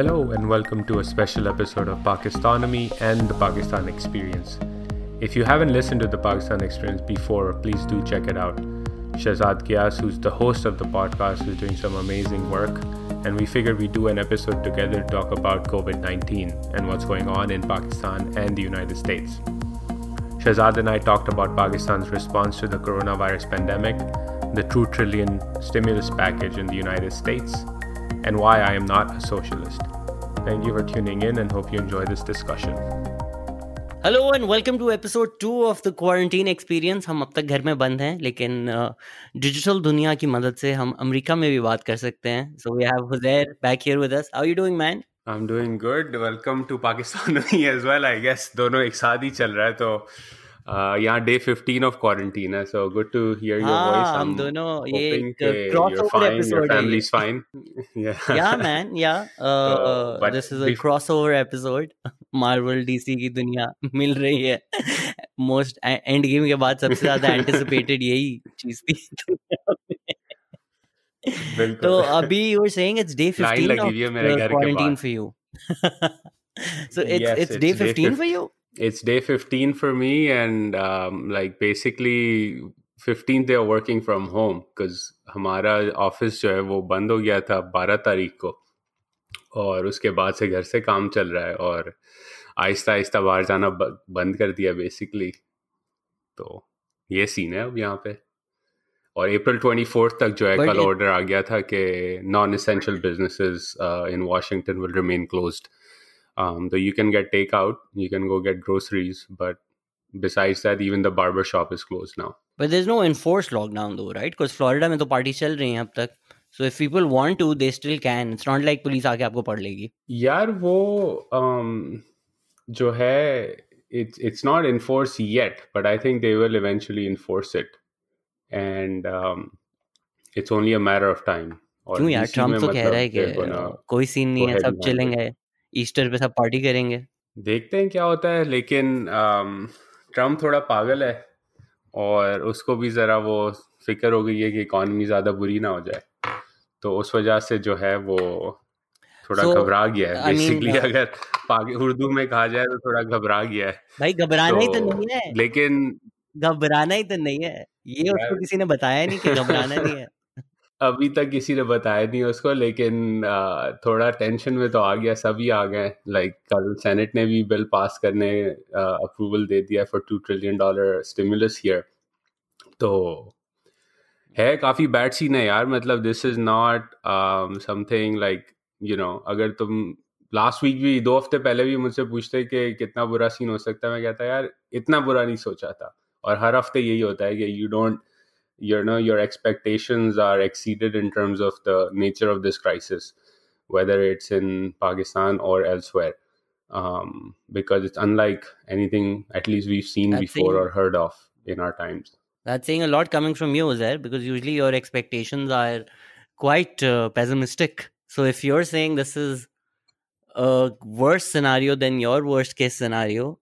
Hello, and welcome to a special episode of Pakistonomy and the Pakistan Experience. If you haven't listened to the Pakistan Experience before, please do check it out. Shahzad Ghias, who's the host of the podcast, is doing some amazing work, and we figured we'd do an episode together to talk about COVID 19 and what's going on in Pakistan and the United States. Shahzad and I talked about Pakistan's response to the coronavirus pandemic, the two trillion stimulus package in the United States, and why I am not a socialist. Thank you for tuning in and hope you enjoy this discussion. Hello and welcome to episode two of the quarantine experience हम अब तक घर में बंद हैं लेकिन digital uh, दुनिया की मदद से हम अमेरिका में भी बात कर सकते हैं so we have Huzair back here with us how you doing man I'm doing good. Welcome to Pakistan as well. I guess दोनों एक साथ ही चल रहा है तो यहाँ डे 15 ऑफ़ क्वारंटीन है so good to hear your voice हम दोनों ये hoping क्रॉस ओवर एपिसोड ये। family's fine. Yeah man yeah this is a bef- crossover episode Marvel DC की दुनिया मिल रही है। मोस्ट एंड गेम के बाद सबसे ज़्यादा एंटिसिपेटेड यही चीज़ थी। तो अभी you are saying it's day line 15 लगी हुई है मेरे घर के बाहर for you so it's it's day 15 for you it's day 15 for me and um, like basically 15th day of working from home because हमारा ऑफ़िस जो है वो बंद हो गया था 12 तारीख को और उसके बाद से घर से काम चल रहा है और आहिस्ता आहिस्ता बाहर जाना बंद कर दिया बेसिकली तो ये सीन है अब यहाँ पे और अप्रैल 24th तक जो है कल ऑर्डर आ गया था कि non essential businesses in Washington will remain closed um, though you can get takeout, you can go get groceries, but besides that, even the barber shop is closed now. But there is no enforced lockdown दो right because Florida में तो party चल रही हैं अब तक so if people want to they still can it's not like police आके आपको पढ़ लेगी यार वो um, जो है it's it's not enforced yet, but I think they will eventually enforce it, and um, it's only a matter of time. और क्यों यार DC ट्रम्प में तो कह रहा है मतलब कि they're gonna अ, कोई सीन नहीं go है ahead सब and handle it. चिलेंगे ईस्टर पे सब पार्टी करेंगे। देखते हैं क्या होता है लेकिन ट्रंप थोड़ा पागल है और उसको भी ज़रा वो फ़िक्र हो गई है कि इकॉनमी ज़्यादा बुरी ना हो जाए। तो उस वजह से जो है वो थोड़ा So, घबरा गया है। बेसिकली I mean, uh, अगर उर्दू में कहा जाए तो थोड़ा घबरा गया है। भाई घबराना ही तो तो नहीं है। लेकिन घबराना ही तो नहीं है। ये उसको किसी ने बताया नहीं कि घबराना नहीं है। अभी तक किसी ने बताया नहीं उसको, लेकिन थोड़ा टेंशन में तो आ गया, सभी आ गए लाइक कल सेनेट ने भी बिल पास करने अप्रूवल दे दिया for two trillion dollar stimulus year तो है काफ़ी बैड सीन है यार मतलब this is not something like you know अगर तुम लास्ट वीक भी, दो हफ़्ते पहले भी मुझसे पूछते कि कितना बुरा सीन हो सकता है, मैं कहता यार, इतना बुरा नहीं सोचा था। और हर हफ़्ते यही होता है कि you don't you know your expectations are exceeded in terms of the nature of this crisis whether it's in pakistan or elsewhere. Um, because it's unlike anything at least we've seen before saying or heard of in our times. That's saying a lot coming from you there because usually your expectations are quite uh, pessimistic. So if you're saying this is a worse scenario than your worst case scenario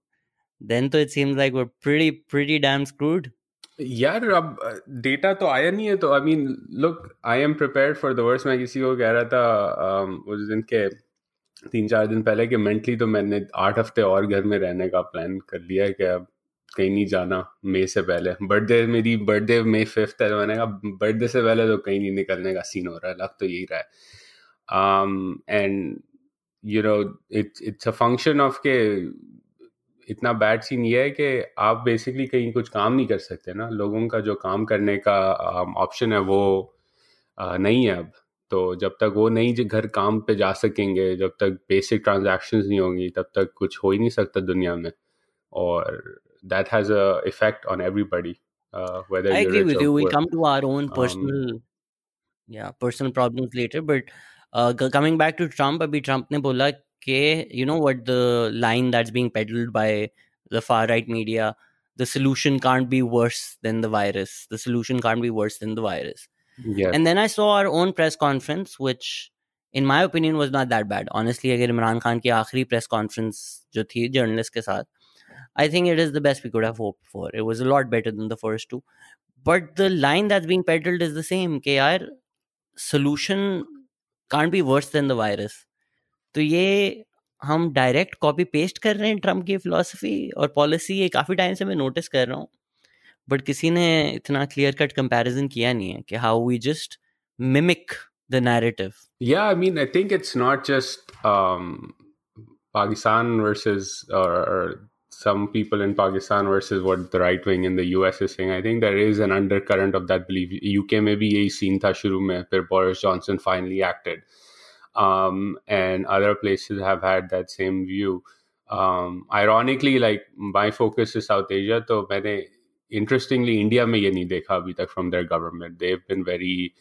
then it seems like we're pretty pretty damn screwed यार, अब data तो आया नहीं है तो I mean look I am prepare for the worst मैं किसी को कह रहा था उस दिन के तीन चार दिन पहले कि मेंटली तो मैंने आठ हफ़्ते और घर में रहने का प्लान कर लिया है कि अब कहीं नहीं जाना, मई से पहले। बर्थडे मेरी बर्थडे मई फिफ्थ है तो मैंने कहा बर्थडे से पहले तो कहीं नहीं निकलने का सीन हो रहा है, लग तो यही रहा है। And you know it's it's a function of के इतना बैड सीन ये है कि आप बेसिकली कहीं कुछ काम नहीं कर सकते ना लोगों का जो काम करने का ऑप्शन है वो अ, नहीं है अब तो जब तक वो नहीं घर काम पे जा सकेंगे जब तक बेसिक ट्रांजैक्शंस नहीं होंगी तब तक कुछ हो ही नहीं सकता दुनिया में और that has a effect on everybody whether I agree with or you. We'll poor come to our own um, personal, yeah, personal problems later. But uh, coming back to Trump, अभी Trump ने बोला कि you know what the line that's being peddled by the far right media, the solution can't be worse than the virus. The solution can't be worse than the virus. yes And then I saw our own press conference, which in my opinion was not that bad. Honestly, अगर इमरान खान की आखिरी press conference जो थी journalist के साथ, I think it is the best we could have hoped for. It was a lot better than the first two. But the line that's being peddled is the same. कि यार solution can't be worse than the virus. तो ये हम direct copy paste कर रहे हैं Trump की philosophy और पॉलिसी, ये काफ़ी टाइम से मैं नोटिस कर रहा हूँ। बट किसी ने इतना क्लियर कट कंपैरिजन किया नहीं है कि how we just mimic the narrative या I mean I think it's not just Pakistan versus और some people in Pakistan versus what the right wing in the US is saying I think there is an undercurrent of that believe UK में भी यही scene था शुरू में, फिर Boris Johnson finally acted Um, and other places have had that same view. Um, ironically, like my focus is South Asia, तो मैंने interestingly India में ये नहीं देखा अभी तक from their government. They've been very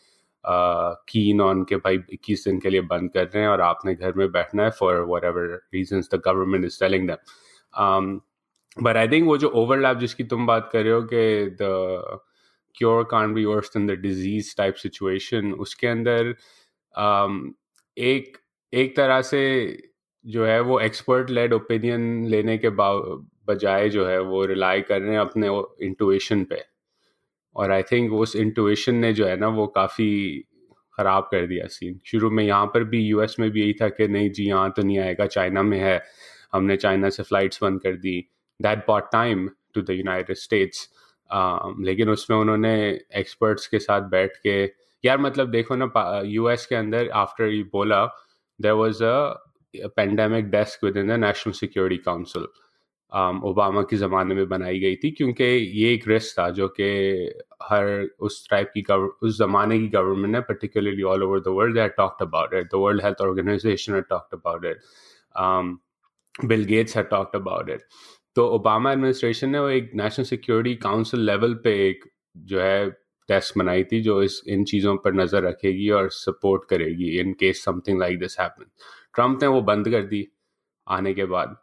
keen on के भाई इक्कीस दिन के लिए बंद कर रहे हैं और आपने घर में बैठना है for what ever reason the government is telling them but I think वो जो ओवरलैप जिसकी तुम बात कर रहे हो कि the cure can be verse in the disease type situation उसके अंदर um, एक एक तरह से जो है वो एक्सपर्ट लेड ओपिनियन लेने के बजाय जो है वो रिलाई कर रहे हैं अपने इंटुएशन पे। और आई थिंक उस इंटुएशन ने जो है ना वो काफ़ी ख़राब कर दिया सीन शुरू में यहाँ पर भी यूएस में भी यही था कि नहीं जी, यहाँ तो नहीं आएगा चाइना में है, हमने चाइना से फ़्लाइट्स बंद कर दी। That bought time to the United States लेकिन उसमें उन्होंने एक्सपर्ट्स के साथ बैठ के यार मतलब देखो ना यूएस के अंदर आफ्टर यू बोला there was a pandemic desk within the National Security Council Obama के ज़माने में बनाई गई थी, क्योंकि ये एक रिस्क था जो कि हर उस टाइप की उस ज़माने की गवर्नमेंट ने particularly all over the world had talked about it the world health organization had talked about it Bill Gates had talked about it तो ओबामा एडमिनिस्ट्रेशन ने वो एक नेशनल सिक्योरिटी काउंसिल लेवल पे एक जो है टेस्ट बनाई थी जो इस इन चीज़ों पर नज़र रखेगी और सपोर्ट करेगी in case something like this happen Trump ने वो बंद कर दी आने के बाद।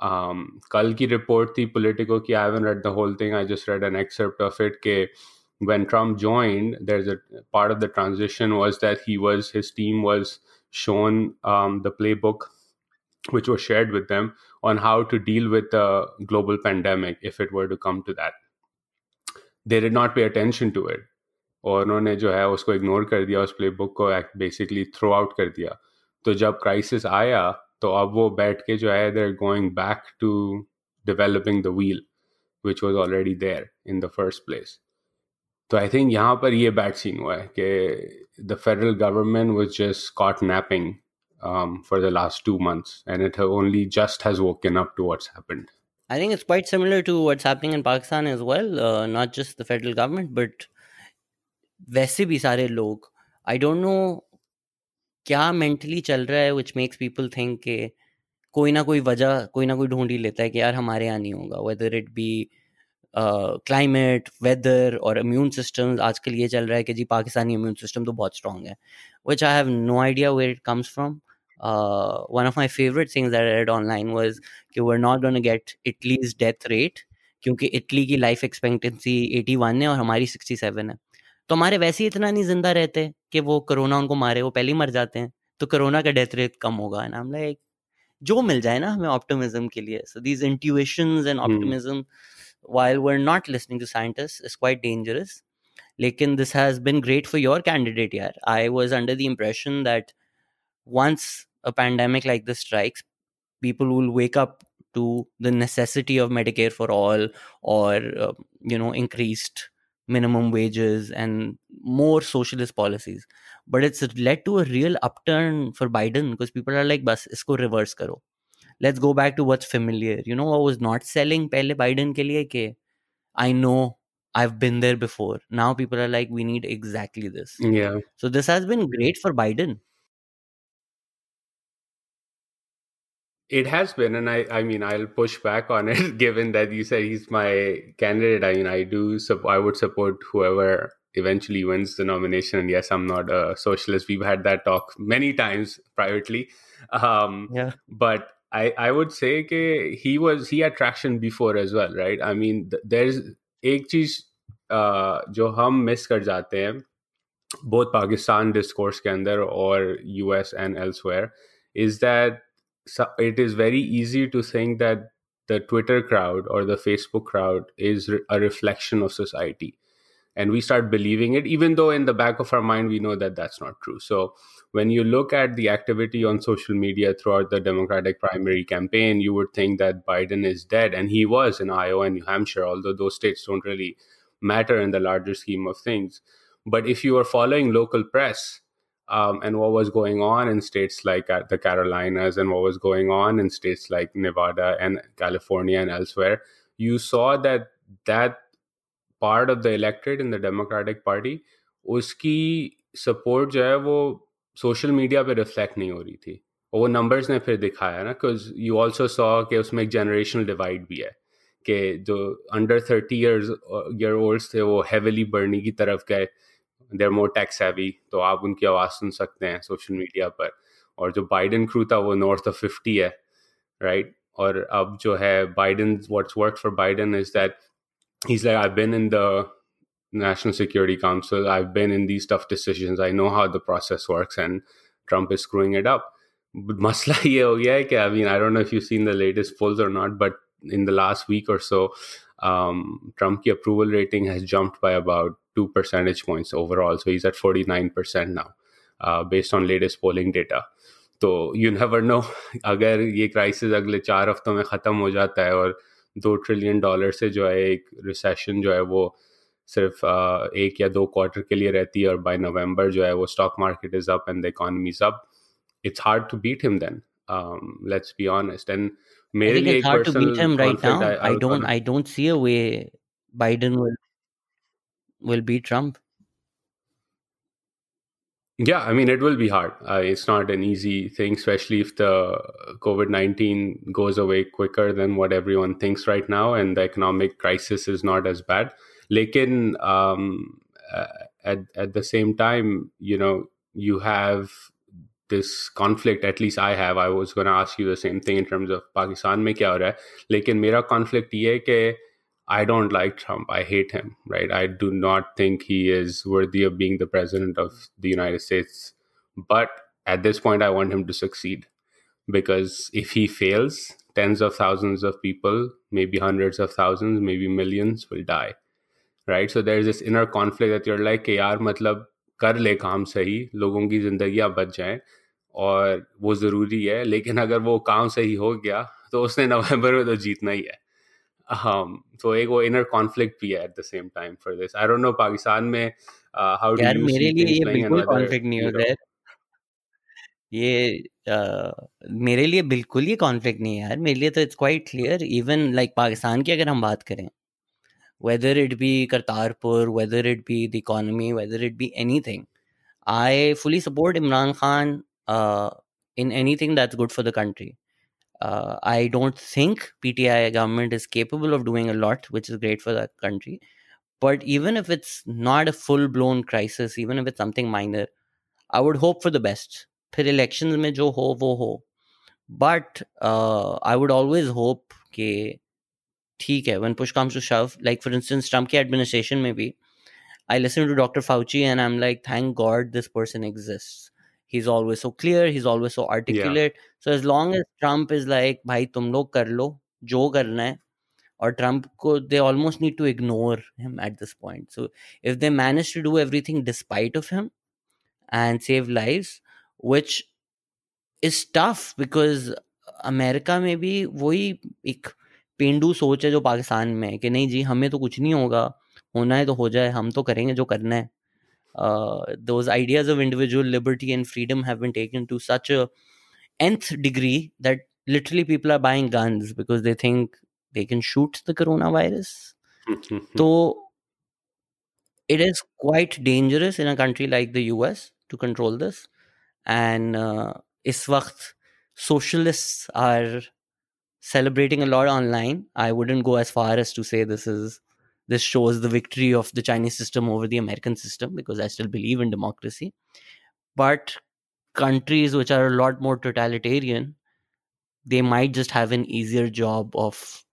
um, कल की रिपोर्ट थी पोलिटिको की I one read the whole thing I just read an excerpt of it के when Trump join there is a part of the transition was that he was his team was shown the play book which was share with them on how to deal with the global pandemic if it were to come to that they did not pay attention to it और उन्होंने जो है उसको ignore कर दिया उस play book को basically throw out कर दिया। तो जब क्राइसिस आया तो अब वो बैठ के जो है they're going back to developing the wheel which was already there in the first place तो आई थिंक यहाँ पर ये बैड सीन हुआ है कि the federal government was just caught napping for the last two months, and it only just has woken up to what's happened. I think it's quite similar to what's happening in Pakistan as well. Uh, not just the federal government, but वैसे भी सारे लोग I don't know क्या mentally चल रहा है which makes people think के कोई ना कोई वजह कोई ना कोई ढूंढ ही लेता है कि यार हमारे यहाँ नहीं होगा whether it be climate weather और इम्यून सिस्टम आजकल ये चल रहा है कि जी पाकिस्तानी इम्यून सिस्टम तो बहुत स्ट्रॉन्ग है which I have no idea where it comes from one of my favourite things that read online was कि we are not gonna get Italy's death rate क्योंकि इटली की लाइफ एक्सपेक्टेंसी 81 है और हमारी 67 है। तो हमारे वैसे ही इतना नहीं ज़िंदा रहते कि वो कोरोना उनको मारे वो पहले ही मर जाते हैं तो कोरोना का डेथ रेट कम होगा। एंड हम लाइक जो मिल जाए ना हमें ऑप्टिमिज्म के लिए। So these intuitions and optimism while we're not listening to scientists is quite dangerous. lekin this has been great for your candidate yaar i was under the impression that once a pandemic like this strikes people will wake up to the necessity of medicare for all or uh, you know increased minimum wages and more socialist policies. But it's led to a real upturn for Biden because people are like, bus, isko reverse karo. Let's go back to what's familiar. You know what was not selling pehle Biden ke liye ke I know I've been there before. Now people are like, we need exactly this. Yeah. So this has been great for Biden. It has been, and I, I mean, I'll push back on it, given that you said he's my candidate. I mean, I do, I would support whoever eventually wins the nomination. And yes, I'm not a socialist. We've had that talk many times privately. Um, yeah. But I, I would say that he was he had traction before as well, right? I mean, th- there's एक चीज uh, जो हम miss कर जाते हैं both Pakistan discourse के अंदर और US and elsewhere is that so it is very easy to think that the Twitter crowd or the Facebook crowd is a reflection of society. and we start believing it even though in the back of our mind we know that that's not true so when you look at the activity on social media throughout the democratic primary campaign you would think that biden is dead and he was in iowa and new hampshire although those states don't really matter in the larger scheme of things but if you are following local press um, and what was going on in states like uh, the Carolinas and what was going on in states like Nevada and California and elsewhere, you saw that that part of the electorate in the Democratic Party, उसकी support जो है वो social media पे reflect नहीं हो रही थी और वो नंबर्स ने फिर दिखाया ना बिकॉज यू ऑल्सो सॉ कि उसमें एक जनरेशनल डिवाइड भी है कि जो under thirty years year olds थे वो हैविली बढ़ने की तरफ गए देर मोर टैक्स हैवी तो आप उनकी आवाज़ सुन सकते हैं सोशल मीडिया पर और जो बाइडन क्रू था वो नॉर्थ ऑफ फिफ्टी है राइट और अब जो है Biden what's work for Biden is that he's like i've been in the national security council i've been in these tough decisions i know how the process works and trump is screwing it up but masla ye ho gaya hai i mean i don't know if you've seen the latest polls or not but in the last week or so um, trump approval rating has jumped by about two percentage points overall. So he's at 49% now, uh, based on latest polling data. तो you never know अगर ये crisis अगले चार हफ्तों में ख़त्म हो जाता है और दो ट्रिलियन डॉलर से जो है एक रिसेशन जो है वो सिर्फ एक या दो क्वार्टर के लिए रहती है और बाय नवंबर जो है वो stock market is up and the economy is up it's hard to beat him then let's be honest and मेरे लिए एक personal right now. I don't I don't see a way Biden will will beat Trump? Yeah, I mean, it will be hard. Uh, it's not an easy thing, especially if the COVID 19 goes away quicker than what everyone thinks right now, and the economic crisis is not as bad. Lekin, um, uh, at, at the same time, you know, you have this conflict, at least I have. I was going to ask you the same thing in terms of Pakistan mein kya ho hai. Lekin mera conflict ye hai I don't like Trump. I hate him, right? I do not think he is worthy of being the president of the United States. But at this point, I want him to succeed because if he fails, tens of thousands of people, maybe hundreds of thousands, maybe millions will die, right? So there's this inner conflict that you're like, यार मतलब कर ले काम सही लोगों की जिंदगियां बच जाएं और वो ज़रूरी है लेकिन अगर वो काम सही हो गया तो उसने नवंबर में तो जीतना ही है um, तो एक वो इनर कॉन्फ्लिक्ट भी है at the same time for this I don't know Pakistan में हाउ डू यार मेरे लिए ये बिल्कुल कॉन्फ्लिक्ट नहीं होता है। ये uh, मेरे लिए बिल्कुल ये कॉन्फ्लिक्ट नहीं है यार। मेरे लिए तो it's quite clear even like Pakistan की अगर हम बात करें whether it be Kartarpur whether it be the economy whether it be anything I fully support Imran Khan in anything that's good for the country Uh, I don't think PTI government is capable of doing a lot, which is great for the country. But even if it's not a full blown crisis, even if it's something minor, I would hope for the best. फिर elections में जो हो वो हो but uh, I would always hope कि ठीक है when push comes to shove like for instance Trump की administration में भी I listen to Dr. Fauci and I'm like thank God this person exists he's always so clear he's always so articulate yeah. so as long as trump is like bhai tum log kar lo jo karna hai or trump ko they almost need to ignore him at this point so if they manage to do everything despite of him and save lives which is tough because America में भी वही एक पेंडू सोच है जो पाकिस्तान में है कि नहीं जी हमें तो कुछ नहीं होगा होना है तो हो जाए हम तो करेंगे जो करना है uh, those ideas of individual liberty and freedom have been taken to such a nth degree that literally people are buying guns because they think they can shoot the coronavirus. so it is quite dangerous in a country like the US to control this. And uh, is socialists are celebrating a lot online. I wouldn't go as far as to say this is this shows the victory of the Chinese system over the American system because I still believe in democracy. But countries which are a lot more totalitarian, they might just have an easier job of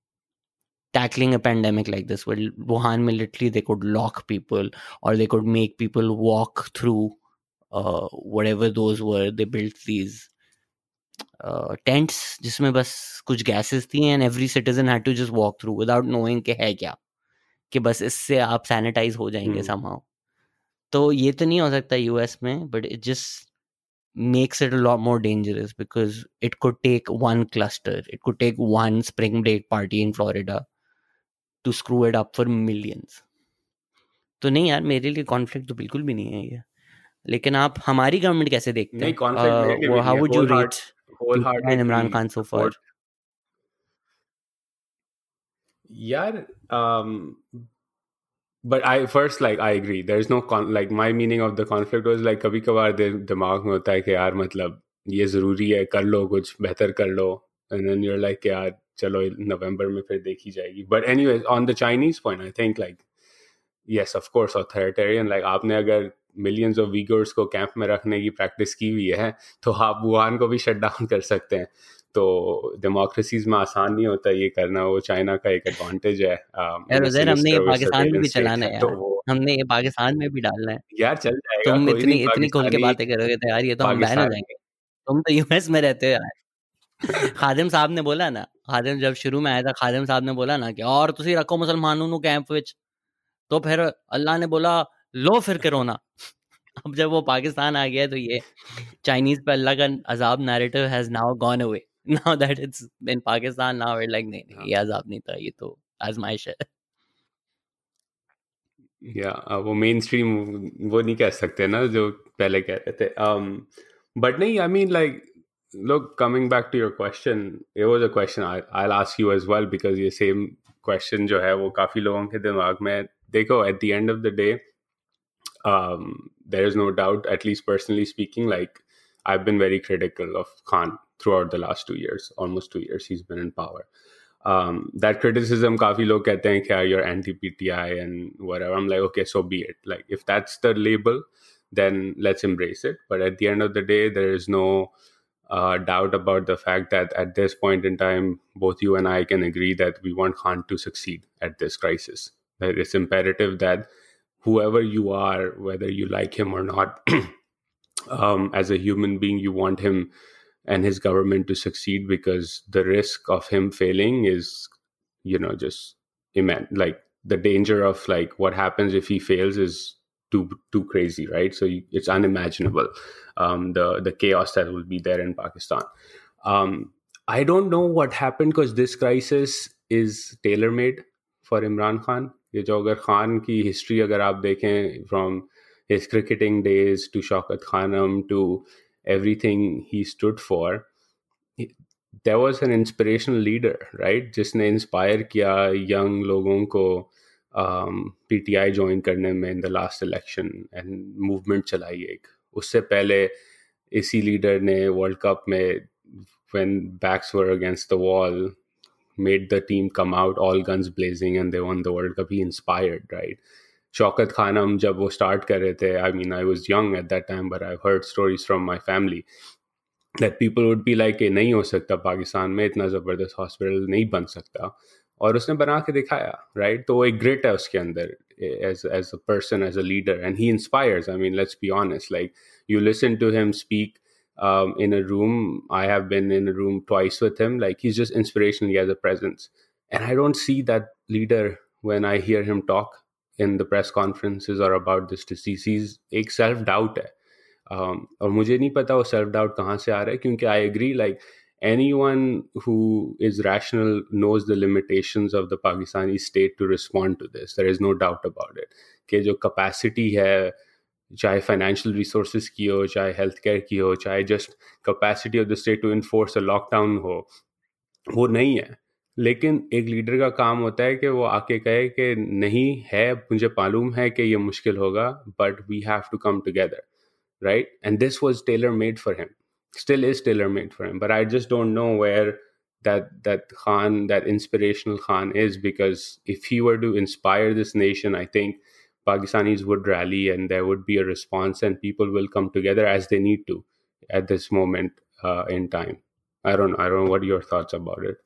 tackling a pandemic like this. Where Wuhan, literally, they could lock people or they could make people walk through uh, whatever those were. They built these uh, tents जिसमें बस कुछ gases थी and every citizen had to just walk through without knowing कि है क्या कि बस इससे आप सैनिटाइज हो जाएँगे समहाउ तो ये तो नहीं हो सकता यूएस में but it just makes it a lot more dangerous because it could take one cluster it could take one spring break party in florida to screw it up for millions. तो नहीं यार मेरे लिए conflict तो बिल्कुल भी नहीं है ये। लेकिन आप हमारी गवर्नमेंट कैसे देखते हैं? मेरे how would you rate Imran Khan so far यार um but I first like I agree there's no con like my meaning of the conflict was like कभी कभार दि- दिमाग में होता है कि यार मतलब ये ज़रूरी है कर लो कुछ बेहतर कर लो and then you're like यार चलो नवंबर में फिर देखी जाएगी but anyways on the Chinese point I think like yes of course authoritarian like आपने अगर millions of Uyghurs को कैंप में रखने की प्रैक्टिस की हुई है तो आप वुहान को भी शट डाउन कर सकते हैं तो डेमोक्रेसीज में आसान नहीं होता ये करना वो चाइना का एक एडवांटेज है um, यार in a उजैर हमने ये sinister with पाकिस्तान में भी surveillance state चलाना है है तो यार वो हमने ये पाकिस्तान में भी डालना है यार चल जाएगा तुम कोई इतनी नहीं इतनी खुल के पाकिस्तानी बातें करोगे तो यार ये तो हम बैन हो पाकिस्तानी जाएंगे तुम तो यूएस में रहते हो यार खादिम साहब ने बोला ना खादिम जब शुरू में आया था खादिम साहब ने बोला ना कि और ਤੁਸੀਂ ਰੱਖੋ ਮੁਸਲਮਾਨों ਨੂੰ कैंप ਵਿੱਚ तो फिर अल्लाह ने बोला लो फिर कोरोना अब जब वो पाकिस्तान आ गया तो ये चाइनीज पे अल्लाह का अजाब narrative has now gone away now that it's in Pakistan now it like नहीं नहीं ये अजाब नहीं था ये तो आजमाइश है या वो मेन स्ट्रीम वो नहीं कह सकते ना जो पहले कह रहे थे um but नहीं I mean like look coming back to your question it was a question I, I'll ask you as well because ये same question जो है वो काफी लोगों के दिमाग में देखो at the end of the day um there is no doubt at least personally speaking like I've been very critical of Khan throughout the last two years almost two years he's been in power um, that criticism kafi log kehte hain कि you're anti PTI and whatever. I'm like, okay, so be it. Like if that's the label, then let's embrace it. But at the end of the day, there is no uh, doubt about the fact that at this point in time, both you and I can agree that we want Khan to succeed at this crisis. That it's imperative that whoever you are, whether you like him or not, um, as a human being, you want him and his government to succeed because the risk of him failing is you know just immense like the danger of like what happens if he fails is too too crazy right? So you, it's unimaginable um, the the chaos that will be there in pakistan. Um, i don't know what happened because this crisis is tailor made for imran khan. ये जो अगर खान की history अगर आप from his cricketing days to Shaukat Khanum to everything he stood for, he- there was an inspirational leader, right? जिसने inspire किया young लोगों को पीटीआई ज्वाइन करने में in the last election and movement चलाई एक उससे पहले इसी लीडर ने वर्ल्ड कप में when backs were against the wall made the team come out all guns blazing and they won the world cup he inspired right Shaukat Khanum jab wo start kar rahe I mean, I was young at that time, but I've heard stories from my family that people would be like, hey, नहीं हो सकता पाकिस्तान में इतना ज़बरदस्त hospital नहीं बन सकता और उसने बना के Right? राइट तो वो एक ग्रेट है उसके अंदर as as a person as a leader and he inspires I mean let's um, in a room. I have been in a room twice with him. Like he's just inspirational. He has a presence, and I don't see that leader when I hear him talk. In the press conferences और about this disease एक self doubt है। Um, और मुझे नहीं पता वो self doubt कहाँ से आ रहा है क्योंकि I agree like anyone who is rational knows the limitation of the Pakistani state to respond to this there is no doubt about it कि जो कैपेसिटी है चाहे फाइनेंशियल रिसोर्स की हो चाहे हेल्थ केयर की हो चाहे just capacity of the state to enforce a lockdown हो वो नहीं है। लेकिन एक लीडर का काम होता है कि वो आके कहे कि नहीं है मुझे मालूम है कि ये मुश्किल होगा but we have to come together right and this was tailor made for him made for him but i just don't know where that that khan that inspirational khan is because if he were to inspire this nation i think pakistanis would rally and there would be a response and people will come together as they need to at this moment uh, in time i don't i don't know what are your thoughts about it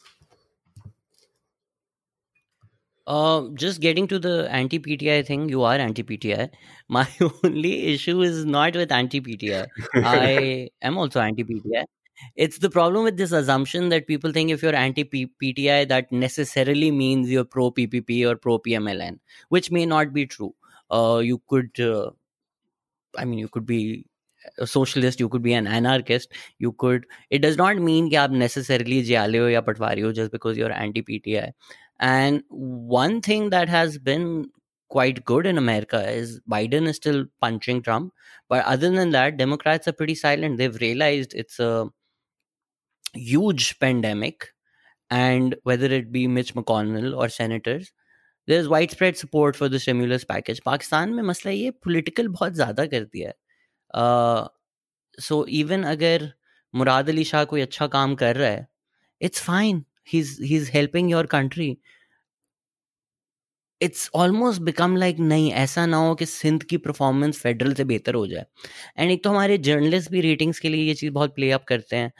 Uh, just getting to the anti PTI thing, you are anti PTI. My only issue is not with anti PTI. I am also anti PTI. it's the problem with this assumption that people think if you're anti PTI, that necessarily means you're pro PPP or pro PMLN, which may not be true. Uh, you could, uh, I mean, you could be a socialist, you could be an anarchist, you could. It does not mean that you necessarily jale or patwari just because you're anti PTI. And one thing that has been quite good in America is Biden is still punching Trump. But other than that, Democrats are pretty silent. They've realized it's a huge pandemic, and whether it be Mitch McConnell or senators, there's widespread support for the stimulus package. Pakistan में मसला ये political बहुत ज़्यादा कर दिया है so even अगर मुराद अली शाह कोई अच्छा काम कर रहा है it's fine he's he's helping your country it's almost become like नहीं, ऐसा ना हो कि सिंध की परफॉर्मेंस फेडरल से बेहतर हो जाए. एंड एक तो हमारे जर्नलिस्ट भी रेटिंग्स के लिए ये चीज़ बहुत प्ले अप करते हैं।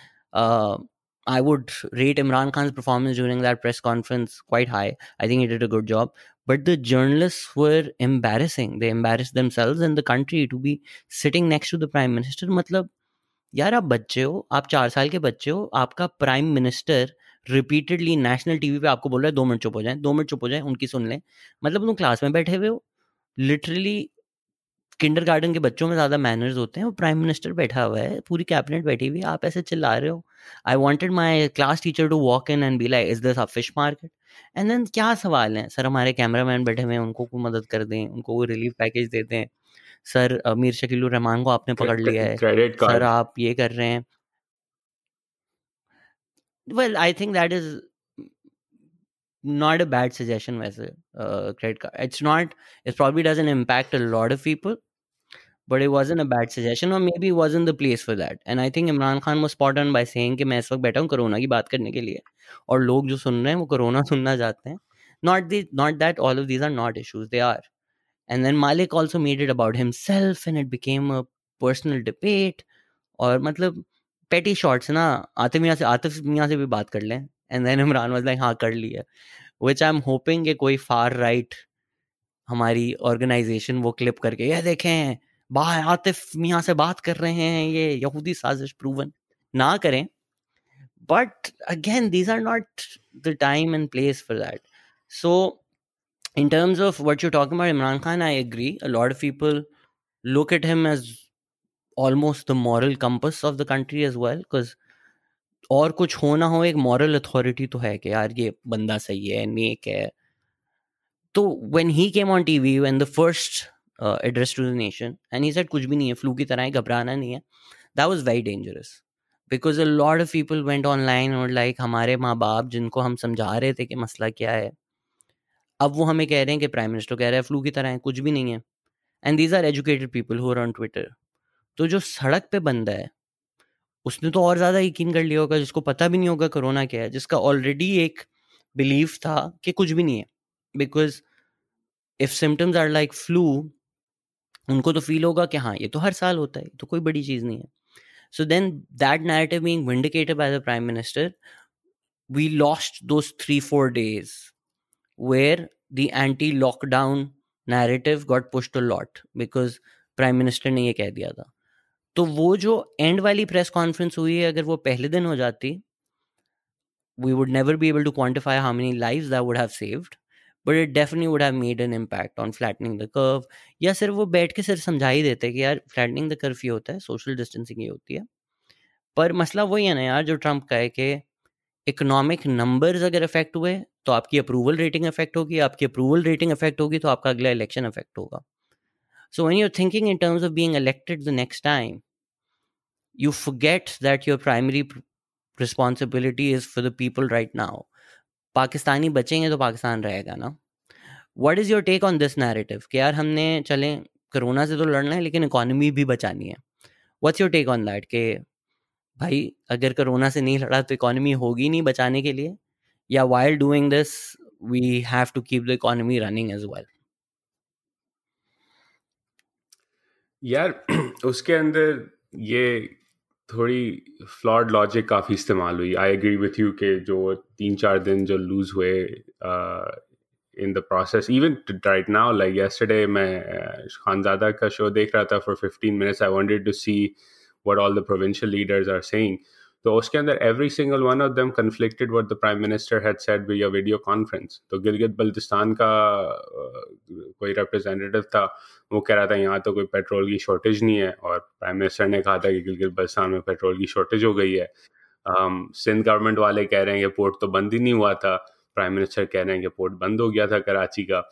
I would rate Imran Khan performance during that press conference quite high I think it it a good job but the journalist were embarrassing they embarrass themselves and the country to be sitting next to the prime minister मतलब यार, आप बच्चे हो, आप चार साल के बच्चे हो, आपका prime minister repeatedly national TV पे आपको बोल रहा है दो मिनट चुप हो जाए दो मिनट चुप हो जाए उनकी सुन लें। मतलब तुम क्लास में बैठे हुए हो लिटरली किंडर गार्डन के बच्चों में ज़्यादा मैनर्स होते हैं वो प्राइम मिनिस्टर बैठा हुआ है पूरी कैबिनेट बैठी हुई है आप ऐसे चिल्ला रहे हो? I wanted my class teacher to walk in and be like is this a fish market and then क्या सवाल है? सर हमारे कैमरा मैन बैठे हुए हैं उनको कोई मदद कर दें उनको कोई रिलीफ पैकेज दे दें। सर मीर शकील रहमान को आपने पकड़ लिया है। सर आप ये कर रहे हैं। Well I think that is not a bad suggestion as a uh, credit card. It's not. It probably doesn't impact a lot of people, but it wasn't a bad suggestion or maybe it wasn't the place for that and i think imran khan was spot on by saying कि मैं इस वक्त बैठा हूँ corona की बात करने के लिए और लोग जो सुन रहे हैं वो कोरोना सुनना चाहते हैं not the not that all of these are not issues they are and then malik also made it about himself and it became a personal debate और मतलब petty shots ना, आतिफ मियाँ से, आतिफ मियाँ से भी बात कर लें। And then Imran was like हाँ कर लिया which I'm hoping कि कोई far right हमारी ऑर्गेनाइजेशन वो क्लिप करके, ये देखें बाहर आतिफ मियाँ से बात कर रहे हैं ये, यहूदी साजिश प्रूवन ना करें। But again these are not the time and place for that so in terms of what you're talking about, imran khan, i agree. A lot of people look at him as almost the moral compass of the country as well because और कुछ हो ना हो, एक moral authority तो है कि यार ये बंदा सही है नेक है। तो when he came on TV when the first address to the nation and he said कुछ भी नहीं है फ्लू की तरह है, घबराना नहीं है that was very dangerous because a lot of people went online और लाइक हमारे माँ बाप जिनको हम समझा रहे थे कि मसला क्या है, अब वो हमें कह रहे हैं कि प्राइम मिनिस्टर कह रहे हैं फ्लू की तरह है, कुछ भी नहीं है। And these are educated people who are on Twitter तो जो सड़क पे बंदा है, उसने तो और ज़्यादा यकीन कर लिया होगा, जिसको पता भी नहीं होगा कोरोना क्या है, जिसका ऑलरेडी एक बिलीव था कि कुछ भी नहीं है। Because if symptoms are like flu उनको तो फील होगा कि हाँ ये तो हर साल होता है तो कोई बड़ी चीज़ नहीं है। So then that narrative being vindicated by the prime minister we lost those three, four days where the anti lockdown narrative got pushed a lot because prime minister ने ये कह दिया था। तो वो जो एंड वाली प्रेस कॉन्फ्रेंस हुई है, अगर वो पहले दिन हो जाती we would never be able to quantify how many life that would have saved but it definitely would have made an impact on flattening the curve या सिर्फ़ वो बैठ के सिर्फ़ समझा ही देते कि यार फ्लैटनिंग द कर्व ये होता है सोशल डिस्टेंसिंग ये होती है। पर मसला वही है ना यार, जो ट्रंप का है कि इकोनॉमिक नंबर्स अगर अफेक्ट हुए तो आपकी अप्रूवल रेटिंग अफेक्ट होगी, आपकी अप्रूवल रेटिंग अफेक्ट होगी तो आपका अगला इलेक्शन अफेक्ट होगा। So when you thinking in terms of being elected the next time you forget that your primary responsibility is for the people right now. Pakistani बचेंगे तो पाकिस्तान रहेगा ना। What is your take on this narrative कि यार हमने, चलें, corona से तो लड़ना है, लेकिन इकोनॉमी भी बचानी है। What's your take on that कि भाई, अगर कोरोना से नहीं लड़ा तो इकोनॉमी होगी नहीं बचाने के लिए? या while doing this we have to keep the economy running as well यार, उसके अंदर ये थोड़ी फ्लॉड लॉजिक काफ़ी इस्तेमाल हुई। आई एग्री विथ यू के जो तीन चार दिन जो लूज हुए in the process even right now like yesterday मैं खानजादा का शो देख रहा था for 15 minutes I wanted to see what all the provincial leaders are saying तो उसके अंदर every single one of them conflicted what the prime minister had said via video conference तो गिलगित बल्तिस्तान का कोई रिप्रेजेंटेटिव था, वो कह रहा था, यहाँ तो कोई पेट्रोल की शॉर्टेज नहीं है। और प्राइम मिनिस्टर ने कहा था कि गिलगित बल्तिस्तान में पेट्रोल की शॉर्टेज हो गई है। सिंध गवर्नमेंट वाले कह रहे हैं कि पोर्ट तो बंद ही नहीं हुआ था। प्राइम मिनिस्टर कह रहे हैं कि पोर्ट बंद हो गया था कराची का।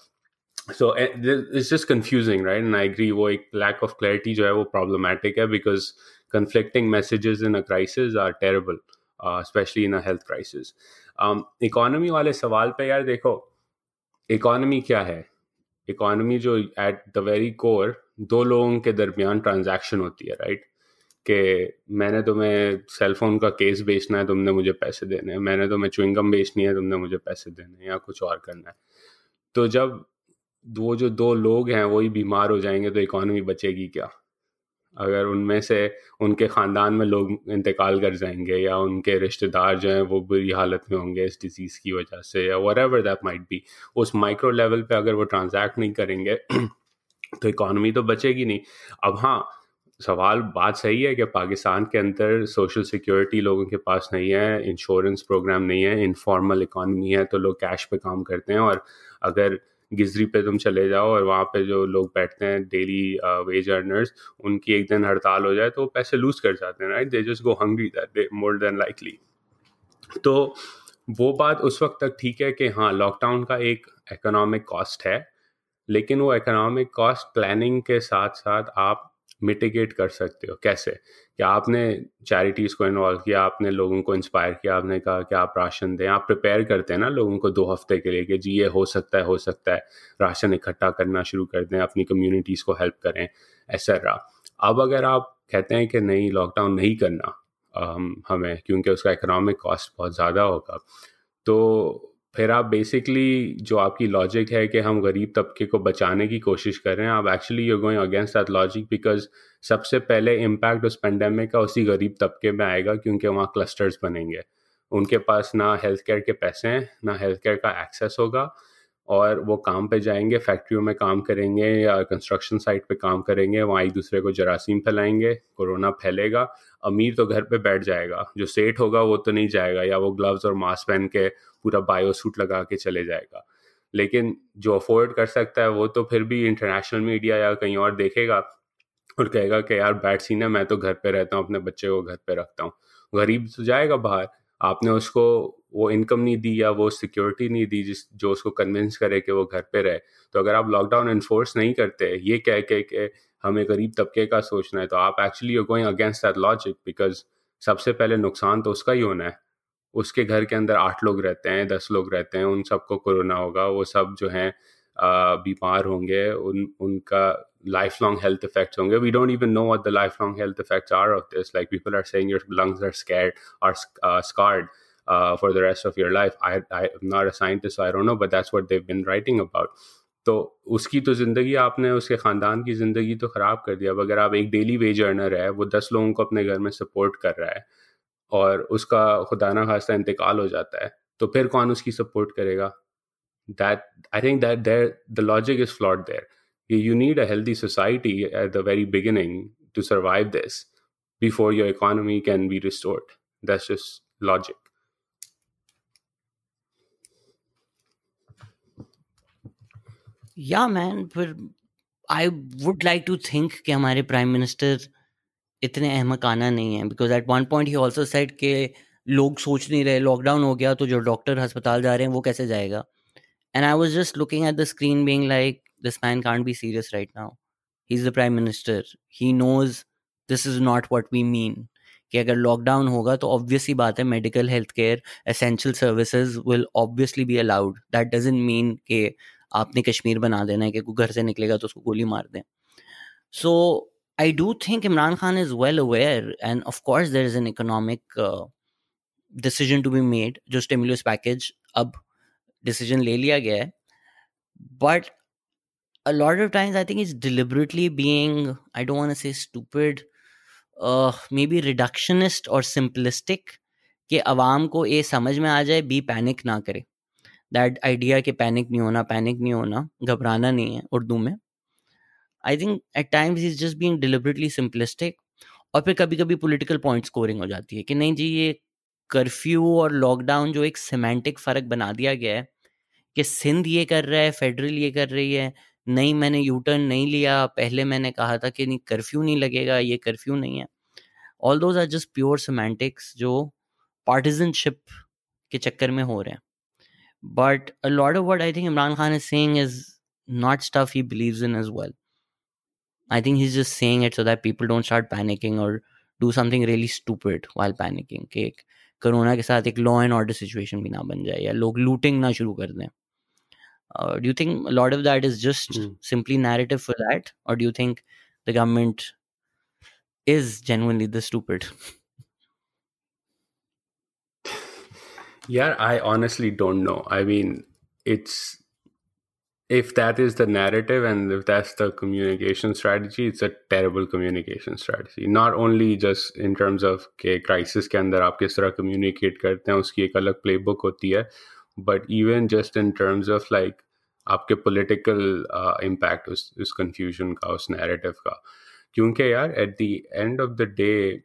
So it's just confusing right and I agree वो एक लैक ऑफ़ क्लैरिटी जो है वो प्रॉब्लमैटिक है बिकॉज़ conflicting messages in a crisis are terrible uh, especially in a health crisis. Um, वाले सवाल पे यार देखो इकोनॉमी क्या है? इकोनॉमी जो एट द वेरी कोर दो लोगों के दरमियान ट्रांजैक्शन होती है राइट कि मैंने तुम्हें सेलफोन का केस बेचना है तुमने मुझे पैसे देने हैं। मैंने तुम्हें च्विंगम बेचनी है तुमने मुझे पैसे देने हैं या कुछ और करना है। तो जब वो जो दो लोग हैं वही बीमार हो जाएँगे तो इकोनॉमी बचेगी क्या? अगर उनमें से उनके ख़ानदान में लोग इंतकाल कर जाएँगे या उनके रिश्तेदार जो हैं वो बुरी हालत में होंगे इस डिज़ीज़ की वजह से या whatever that might be उस माइक्रो लेवल पे अगर वो ट्रांजैक्ट नहीं करेंगे तो इकॉनमी तो बचेगी नहीं। अब हाँ सवाल बात सही है कि पाकिस्तान के अंदर सोशल सिक्योरिटी लोगों के पास नहीं है इंश्योरेंस प्रोग्राम नहीं है इनफॉर्मल इकॉनमी है तो लोग कैश पे काम करते हैं और अगर गिजरी पे तुम चले जाओ और वहाँ पे जो लोग बैठते हैं डेली वेज अर्नर्स उनकी एक दिन हड़ताल हो जाए तो वो पैसे लूज कर जाते हैं right they just go hungry that more than likely तो वो बात उस वक्त तक ठीक है कि हाँ लॉकडाउन का एक इकोनॉमिक कॉस्ट है, लेकिन वो इकोनॉमिक कॉस्ट प्लानिंग के साथ साथ आप मिटिगेट कर सकते हो? कैसे? कि आपने चैरिटीज़ को इन्वॉल्व किया? आपने लोगों को इंस्पायर किया? आपने कहा कि आप राशन दें। आप प्रिपेयर करते हैं ना लोगों को दो हफ़्ते के लिए कि जी, ये हो सकता है, हो सकता है। राशन इकट्ठा करना शुरू कर दें, अपनी कम्युनिटीज़ को हेल्प करें ऐसा अब अगर आप कहते हैं कि नहीं लॉकडाउन नहीं करना हमें, क्योंकि उसका इकोनॉमिक कॉस्ट बहुत ज़्यादा होगा तो फिर आप बेसिकली जो आपकी लॉजिक है कि हम गरीब तबके को बचाने की कोशिश कर रहे हैं, आप actually you going against that logic because सबसे पहले इम्पैक्ट उस पेंडेमिक का उसी गरीब तबके में आएगा क्योंकि वहाँ क्लस्टर्स बनेंगे। उनके पास ना हेल्थ केयर के पैसे हैं, ना हेल्थ केयर का एक्सेस होगा और वो काम पे जाएँगे फैक्ट्रियों में काम करेंगे या कंस्ट्रक्शन साइट पे काम करेंगे, वहाँ एक दूसरे को जरासीम फैलाएँगे, कोरोना फैलेगा, अमीर तो घर पे बैठ जाएगा, जो सेठ होगा वो तो नहीं जाएगा या वो ग्लव्स और मास्क पहन के पूरा बायो सूट लगा के चले जाएगा। लेकिन जो अफोर्ड कर सकता है, वो तो फिर भी इंटरनेशनल मीडिया या कहीं और देखेगा और कहेगा कि यार बैड सीन है, मैं तो घर पे रहता हूँ, अपने बच्चे को घर पे रखता हूँ। गरीब तो जाएगा बाहर, आपने उसको वो इनकम नहीं दी या वो सिक्योरिटी नहीं दी जिस, जो उसको कन्विंस करे कि वो घर पे रहे। तो अगर आप लॉकडाउन इन्फोर्स नहीं करते, ये कह के कि हमें गरीब तबके का सोचना है तो आप actually you going against that logic because सबसे पहले नुकसान तो उसका ही होना है। उसके घर के अंदर आठ लोग रहते हैं, दस लोग रहते हैं, उन सबको कोरोना होगा, वो सब जो हैं बीमार होंगे, उन, उनका लाइफ लॉन्ग हेल्थ इफेक्ट्स होंगे we don't even know what the life long health effects are of this like people are saying your lungs are scared are scarred uh, for the rest of your life. I, I am not a scientist, so I don't know, but that's what they've been writing about. तो उसकी तो ज़िंदगी आपने उसके ख़ानदान की ज़िंदगी तो ख़राब कर दिया अब अगर आप एक डेली वेज अर्नर है वो दस लोगों को अपने घर में सपोर्ट कर रहा है और उसका खुदा ना खास्ता इंतकाल हो जाता है तो फिर कौन उसकी सपोर्ट करेगा that I think that there the logic is flawed there you need a healthy society at the very beginning to survive this before your economy can be restored that's just logic या man, फिर I would like to think कि हमारे prime minister इतने अहमकाना नहीं है because at one point he also said के लोग सोच नहीं रहे लॉकडाउन हो गया तो जो डॉक्टर अस्पताल जा रहे हैं वो कैसे जाएगा? And I was just looking at the screen being like this man can't be serious right now he is the prime minister he knows this is not what we mean कि अगर lockdown होगा तो obviously बात है medical health care essential services will obviously be allowed that doesn't mean के आपने कश्मीर बना देना है कि घर से निकलेगा तो उसको गोली मार दें। So I do think Imran Khan is well aware and of course there is an economic decision to be made जो स्टिमुलस पैकेज अब डिसीज़न ले लिया गया है। But a lot of times I think it's deliberately being, I don't want to say stupid, uh, maybe reductionist or simplistic कि को ये समझ में आ जाए बी पैनिक ना करे। दैट आइडिया कि पैनिक नहीं होना पैनिक नहीं होना, घबराना नहीं है उर्दू में। I think at times is just being deliberately simplistic और फिर कभी कभी पॉलिटिकल पॉइंट स्कोरिंग हो जाती है कि नहीं जी, ये कर्फ्यू और लॉकडाउन जो एक सिमेंटिक फ़र्क बना दिया गया है कि सिंध ये कर रहा है फेडरल ये कर रही है, नहीं मैंने यू टर्न नहीं लिया, पहले मैंने कहा था कि नहीं कर्फ्यू नहीं लगेगा, ये कर्फ्यू नहीं है। All those are just pure semantics जो पार्टिजनशिप के चक्कर में हो रहे हैं। But a lot of what I think Imran Khan is saying is not stuff he believes in as well. I think he's just saying it so that people don't start panicking or do something really stupid while panicking. कि corona के साथ एक law and order situation भी ना बन जाए या लोग लूटिंग ना शुरू कर दें uh, do you think a lot of that is just mm. simply narrative for that or do you think the government is yeah i honestly don't know i mean it's if that is the narrative and if that's the communication strategy it's a terrible communication strategy not only just in terms of के crisis के अंदर आप किस तरह communicate करते हैं उसकी एक अलग playbook होती है but even just in terms of like आपके political uh, impact उस उस confusion का उस narrative का क्योंकि यार at the end of the day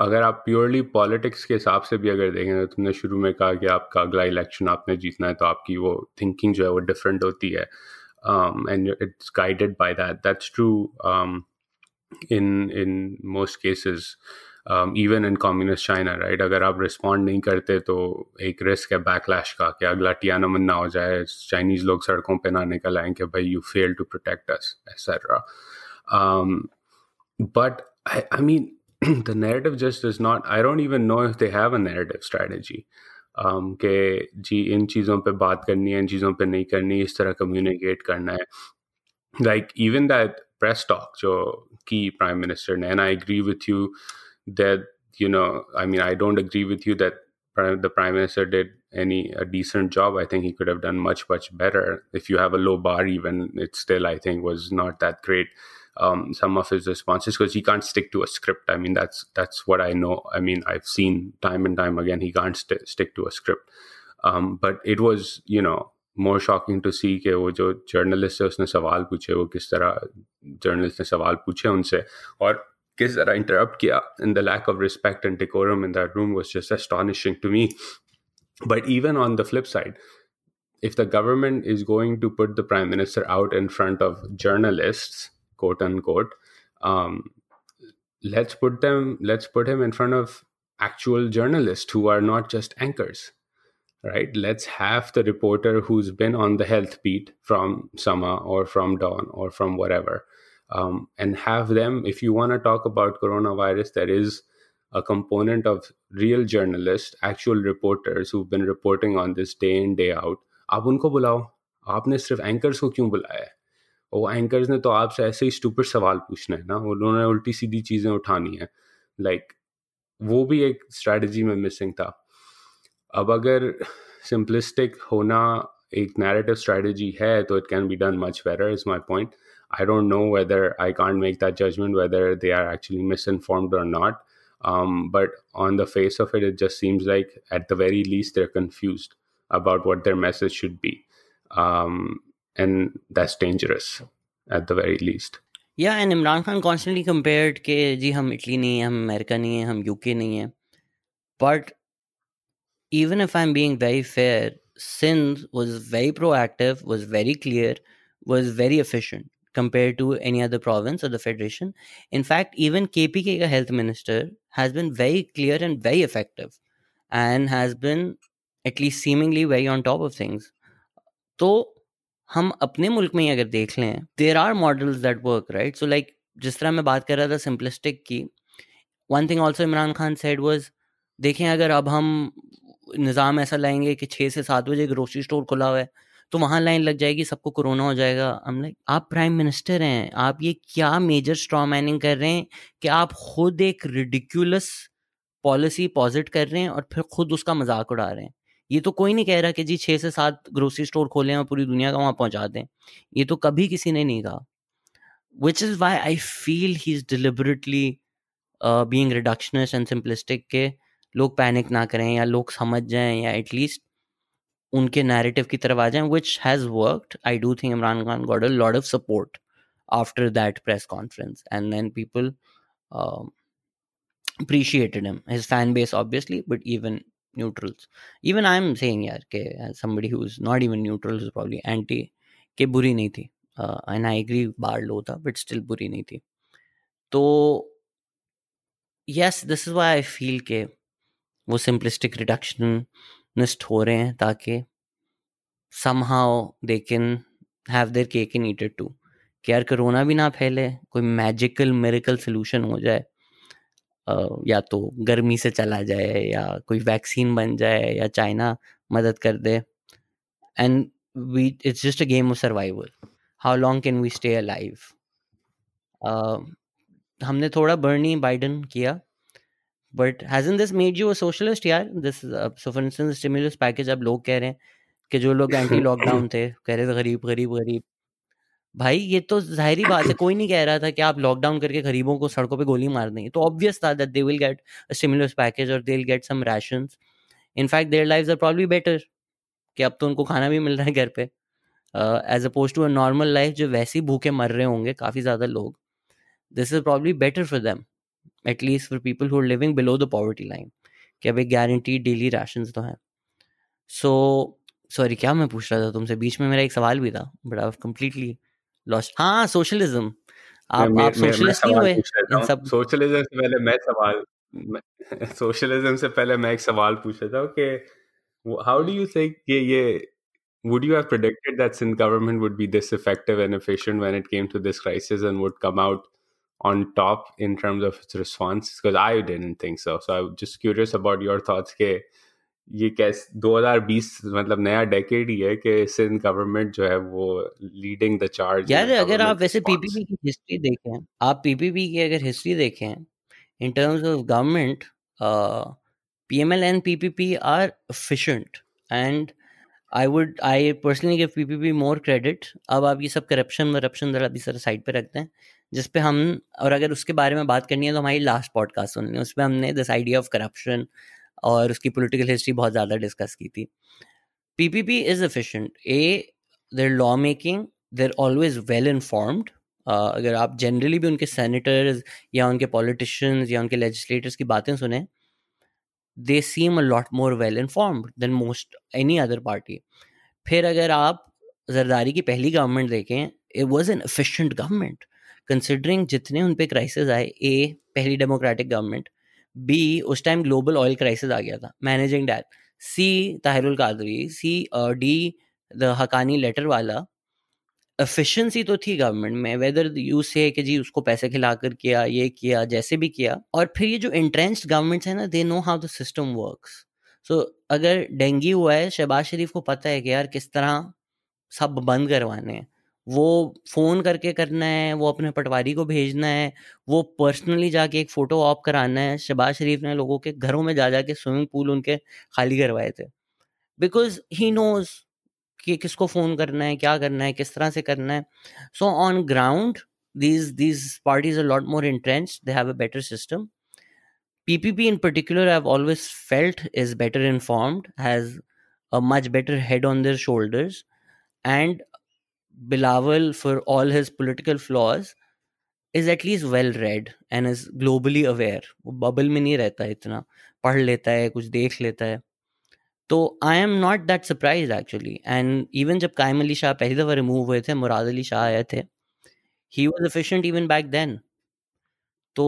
अगर आप प्योरली पॉलिटिक्स के हिसाब से भी अगर देखें तो तुमने शुरू में कहा कि आपका अगला इलेक्शन आपने जीतना है तो आपकी वो थिंकिंग जो है वो डिफरेंट होती है। And it's guided by that that's true in in most cases even in communist China right अगर आप रिस्पॉन्ड नहीं करते तो एक रिस्क है बैकलैश का, कि अगला टियाना ना हो जाए चाइनीज़ लोग सड़कों पर ना निकल आए कि भाई you fail to protect us etcetera but I mean the narrative just does not i don't even know if they have a narrative strategy um, कि जी इन चीज़ों पे बात करनी है इन चीज़ों पे नहीं करनी इस तरह कम्युनिकेट करना है like even that press talk जो की प्राइम मिनिस्टर ने and I agree with you that you know i mean i don't agree with you that the prime minister did any a decent job i think he could have done much much better if you have a low bar even it still i think was not that great um, some of his responses because he can't stick to a script. I mean, that's that's what I know. I mean, I've seen time and time again he can't st- stick to a script. Um, but it was, you know, more shocking to see कि वो जो journalist है उसने सवाल पूछे वो किस तरह जर्नलिस्ट ने सवाल पूछे उनसे और किस तरह इंटरप्ट किया in the lack of respect and decorum in that room was just astonishing to me but even on the flip side if the government is going to put the prime minister out in front of journalists quote unquote um, let's put them let's put him in front of actual journalists who are not just anchors right? Let's have the reporter who's been on the health beat from Samaa or from dawn or from whatever um, and have them if you want to talk about coronavirus there is a component of real journalists actual reporters who've been reporting on this day in day out. आप उनको बुलाओ। आपने सिर्फ anchors को क्यों बुलाया वो anchors ने तो आपसे ऐसे ही स्टूपिड सवाल पूछना है ना उन्होंने उल्टी सीधी चीज़ें उठानी है लाइक like, वो भी एक स्ट्रेटजी में मिसिंग था अब अगर सिंपलिस्टिक होना एक नैरेटिव स्ट्रेटजी है तो it can be done much better is my point I don't know whether I can't make that judgement whether they are actually misinformed और not Um, but on the face of it, it just seems like at the very least they're confused about what their message should be. Um, and that's dangerous at the very least. Yeah, and Imran Khan constantly compared के जी हम Italy नहीं हैं हम America नहीं हैं हम UK नहीं हैं but even if I'm being very fair, Sindh was very proactive, was very clear, was very efficient compared to any other province or the federation. In fact, even KPK health minister has been very clear and very effective and has been at least seemingly very on top of things. So हम अपने मुल्क में ही अगर देख लें there are models that work right so like जिस तरह मैं बात कर रहा था सिंपलिस्टिक की one thing also Imran Khan said was देखें, अगर अब हम निज़ाम ऐसा लाएँगे कि छः से सात बजे ग्रोसरी स्टोर खुला हुआ है तो वहाँ लाइन लग जाएगी, सबको कोरोना हो जाएगा। हम लाइक आप प्राइम मिनिस्टर हैं, आप ये क्या मेजर स्ट्रॉ मैनिंग कर रहे हैं कि आप खुद एक रिडिक्यूलस पॉलिसी पॉजिट कर रहे हैं और फिर खुद उसका मज़ाक उड़ा रहे हैं? ये तो कोई नहीं कह रहा कि जी छः से सात ग्रोसरी स्टोर खोलें और पूरी दुनिया का वहाँ पहुँचा दें। ये तो कभी किसी ने नहीं कहा। Which is why I feel he is deliberately being reductionist and simplistic के लोग पैनिक ना करें या लोग समझ जाएँ या एटलीस्ट उनके नैरेटिव की तरफ़ आ जाएँ which has worked I do think Imran Khan got a lot of support after that press conference and people um, appreciated him. His fan base, obviously, but even neutrals even I am saying यार, के somebody who is not even neutral probably anti के बुरी नहीं थी. And I agree बार लो था but still बुरी नहीं थी। तो yes this is why I feel के, वो सिंपलिस्टिक रिडक्शनिस्ट हो रहे हैं, ताकि somehow they can have their cake and eat it too कि यार, करोना भी ना फैले, कोई मैजिकल मेरिकल सोल्यूशन हो जाए या तो गर्मी से चला जाए या कोई वैक्सीन बन जाए या चाइना मदद कर दे। And we, it's just a game of survival. How long can we stay alive? हमने थोड़ा बर्नी बाइडन किया। But hasn't this made you a socialist यार this so for instance stimulus package अब लोग कह रहे हैं कि जो लोग एंटी लॉकडाउन थे, कह रहे थे गरीब गरीब गरीब। भाई, ये तो ज़ाहिर बात है। कोई नहीं कह रहा था कि आप लॉकडाउन करके गरीबों को सड़कों पे गोली मार देंगे। तो ऑब्वियस था that they will get a stimulus package और they will get some rations in fact their lives are probably better कि अब तो उनको खाना भी मिल रहा है घर पे। As oppose to a normal life जो वैसे ही भूखे मर रहे होंगे काफ़ी ज़्यादा लोग this is probably better for them at least for people who living below the poverty line कि अब एक गारंटी डेली राशन तो हैं। सो सॉरी क्या मैं पूछ रहा था तुमसे? बीच में मेरा एक सवाल भी था बट आई कम्प्लीटली हाँ सोशलिज्म आप आप सोशलिस्ट नहीं हुए इन सब सोशलिज्म से पहले मैं सवाल सोशलिज्म से पहले मैं एक सवाल पूछ रहा था कि हाउ डू यू थिंक ये ये would you have predicted that Sindh government would be this effective and efficient when it came to this crisis and would come out on top in terms of its response? Because I didn't think so. So I'm just curious about your thoughts. Ke, ये कैस 2020 मतलब नया decade ही है कि Sindh government जो है वो leading the charge यार अगर आप वैसे पीपीपी की हिस्ट्री देखें आप पीपीपी की अगर हिस्ट्री देखें in terms of government PML and PPP are efficient and I would I personally give PPP more credit अब आप ये सब करप्शन वरप्शन जरा अभी सर साइड पे रखते हैं जिस पे हम और अगर उसके बारे में बात करनी है तो हमारी लास्ट पॉडकास्ट सुननी है उसमें हमने दिस आइडिया ऑफ़ करप्शन और उसकी पोलिटिकल हिस्ट्री बहुत ज़्यादा डिस्कस की थी। P P P is efficient a their law making their always well informed अगर आप जनरली भी उनके सेनेटर्स या उनके पॉलिटिशियंस या उनके लेजिस्लेटर्स की बातें सुने they seem a lot more well informed than most any other party फिर अगर आप जरदारी की पहली गवर्नमेंट देखें it was an efficient government considering जितने उन पर क्राइसिस आए ए पहली डेमोक्रेटिक गवर्नमेंट बी उस टाइम ग्लोबल ऑयल क्राइसिस आ गया था। Managing that see Tahirul Qadri see D the Haqqani letter वाला। एफिशिएंसी तो थी गवर्नमेंट में। वेदर यू से कि जी, उसको पैसे खिलाकर किया, ये किया, जैसे भी किया। और फिर ये जो इंट्रेंस्ड गवर्नमेंट्स है ना they know how the system works so अगर डेंगी हुआ है, शहबाज शरीफ को पता है कि यार किस तरह सब बंद करवाने हैं। वो फ़ोन करके करना है, वो अपने पटवारी को भेजना है, वो पर्सनली जाके एक फ़ोटो ऑप कराना है, शबाज शरीफ ने लोगों के घरों में जा जाके स्विमिंग पूल उनके खाली करवाए थे। बिकॉज़ ही नोज़ कि किसको फ़ोन करना है, क्या करना है, किस तरह से करना है। So on ground these these parties a lot more entrench they have a better system P P P in particular I've always felt is better informed has a much better head on their shoulders and Bilawal, for all his political flaws, is at least well read and is globally aware. वो bubble में नहीं रहता इतना। पढ़ लेता है कुछ देख लेता है। तो I am not that surprise actually and even जब कायम अली शाह पहली दफ़ा रिमूव हुए थे मुराद अली शाह आए थे he was efficient even back then तो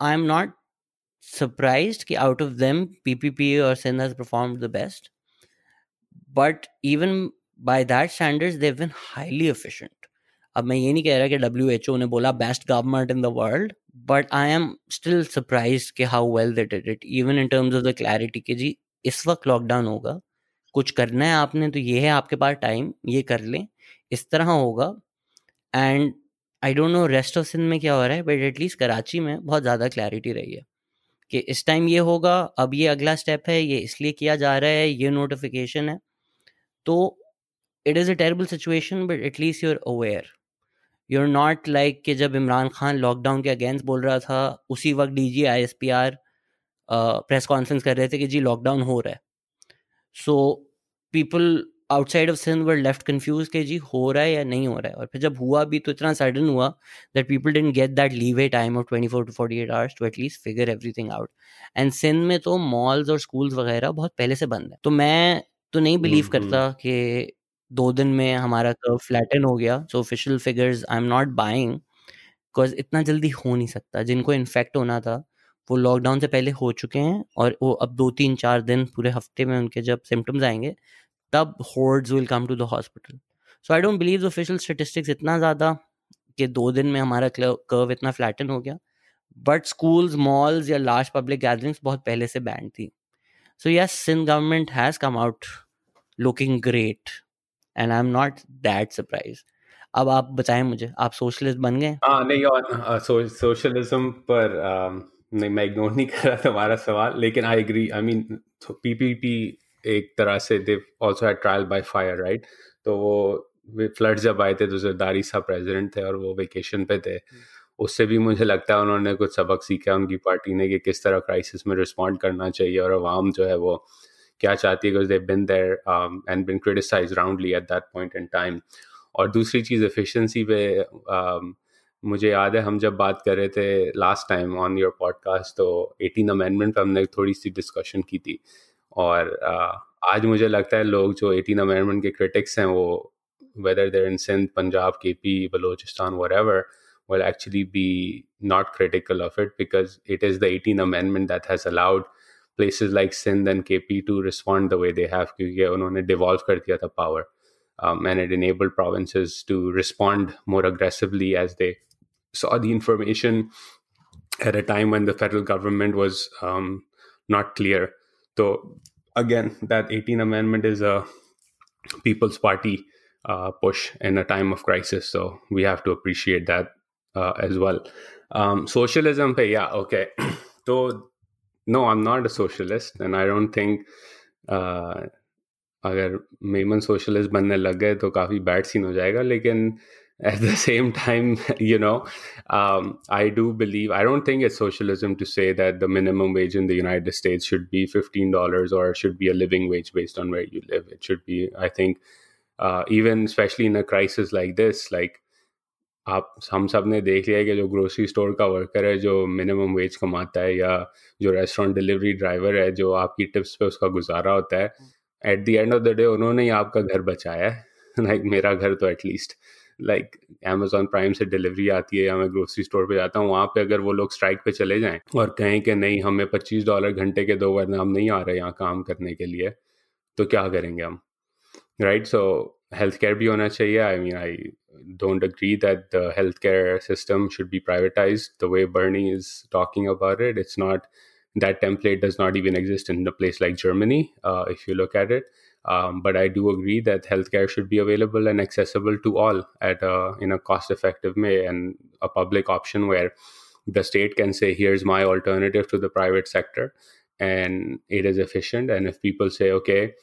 आई एम नॉट सरप्राइज़ कि out of them P P P और सेंधा perform the best but even by that standards, they've been highly efficient. अब मैं ये नहीं कह रहा कि डब्ल्यू एच ओ ने बोला best government in the world but I am still surprise कि how well they did it even in terms of the clarity कि जी, इस वक्त लॉकडाउन होगा, कुछ करना है आपने तो ये है आपके पास टाइम ये कर लें, इस तरह होगा and I don't know rest of Sindh में क्या हो रहा है बट एटलीस्ट कराची में बहुत ज़्यादा क्लैरिटी रही है, कि इस टाइम ये होगा, अब ये अगला स्टेप है, ये इसलिए किया जा रहा है, ये नोटिफिकेशन है तो it is a terrible situation but at least you're aware you're not like कि जब इमरान खान लॉकडाउन के अगेंस्ट बोल रहा था उसी वक्त D G I S P R press conference कर रहे थे कि जी लॉकडाउन हो रहा है। So people outside of Sindh were left confuse के जी हो रहा है या नहीं हो रहा है। और फिर जब हुआ भी तो इतना सडन हुआ that people didn't get that leave a time of twenty four to forty eight hours to at least figure everything out and Sindh में तो मॉल्स और स्कूल्स वगैरह बहुत पहले से बंद है। तो मैं तो नहीं बिलीव करता कि दो दिन में हमारा कर्व फ्लैटन हो गया। So official figures I am not buying because इतना जल्दी हो नहीं सकता। जिनको इन्फेक्ट होना था, वो लॉकडाउन से पहले हो चुके हैं और वो अब दो तीन चार दिन पूरे हफ़्ते में उनके जब सिम्टम्स आएँगे, तब hordes will come to the hospital so I don't believe official statistics इतना ज़्यादा कि दो दिन में हमारा कर्व इतना फ्लैटन हो गया। बट स्कूल्स मॉल्स या लार्ज पब्लिक गैदरिंग्स बहुत पहले से बैंड थी। So yes Sindh government has come out looking great and I am not that surprise अब आप बताएँ मुझे, आप सोशलिस्ट बन गए? हाँ नहीं, और सोशलिज्म पर नहीं, मैं इग्नोर नहीं कर रहा तुम्हारा सवाल, लेकिन I agree I mean PPP एक तरह से they also had trial by fire right तो वो फ्लड जब आए थे तो जरदारी साहब प्रेसिडेंट थे और वो वेकेशन पे थे। उससे भी मुझे लगता है उन्होंने कुछ सबक सीखा उनकी पार्टी ने कि किस तरह क्राइसिस में रिस्पॉन्ड करना चाहिए और अवाम जो है वो क्या चाहती है दे been there and bin criticise roundly at that point in time और दूसरी चीज़ एफिशिएंसी पे um, मुझे याद है हम जब बात कर रहे थे last time on your podcast तो एटीन अमेंडमेंट पे हमने थोड़ी सी डिस्कशन की थी और uh, आज मुझे लगता है लोग जो एटीन अमेंडमेंट के क्रिटिक्स हैं वो वेदर देर इन सिंध पंजाब के P Balochistan were ever will actually be not critical of it because it is the 18th amendment that has allowed places like Sindh and KP to respond the way they have क्योंकि उन्होंने devolve कर दिया था power um, and it enabled provinces to respond more aggressively as they saw the information at a time when the federal government was um, not clear. So, again, that 18th Amendment is a People's Party uh, push in a time of crisis. So, we have to appreciate that uh, as well. Um, socialism, yeah, okay. so, no, I'm not a socialist, and I don't think. Uh, अगर Memon socialist बनने लग गए तो काफ़ी bad scene हो जाएगा लेकिन at the same time, you know, um, I do believe, I don't think it's socialism to say that the minimum wage in the United States should be $15 or should be a living wage based on where you live. It should be, I think, uh, even especially in a crisis like this, like आप, हम सबने देख लिया है कि जो grocery store का worker है, जो मिनिमम वेज कमाता है या जो रेस्टोरेंट डिलीवरी ड्राइवर है, जो आपकी टिप्स पे उसका गुजारा होता है at the end of the day उन्होंने ही आपका घर बचाया है। लाइक मेरा घर तो at least like Amazon Prime से डिलीवरी आती है या मैं ग्रोसरी स्टोर पे जाता हूँ, वहाँ पे अगर वो लोग स्ट्राइक पे चले जाएँ और कहें कि नहीं, हमें पच्चीस डॉलर घंटे के दो वरना हम नहीं आ रहे यहाँ काम करने के लिए तो क्या करेंगे हम? राइट सो हेल्थ केयर भी होना चाहिए I mean I don't agree that the healthcare system should be privatized the way Bernie is talking about it. It's not that template does not even exist in a place like Germany, uh, if you look at it. Um, but I do agree that healthcare should be available and accessible to all at a, in a cost-effective way and a public option where the state can say, "Here's my alternative to the private sector," and it is efficient. And if people say, "Okay,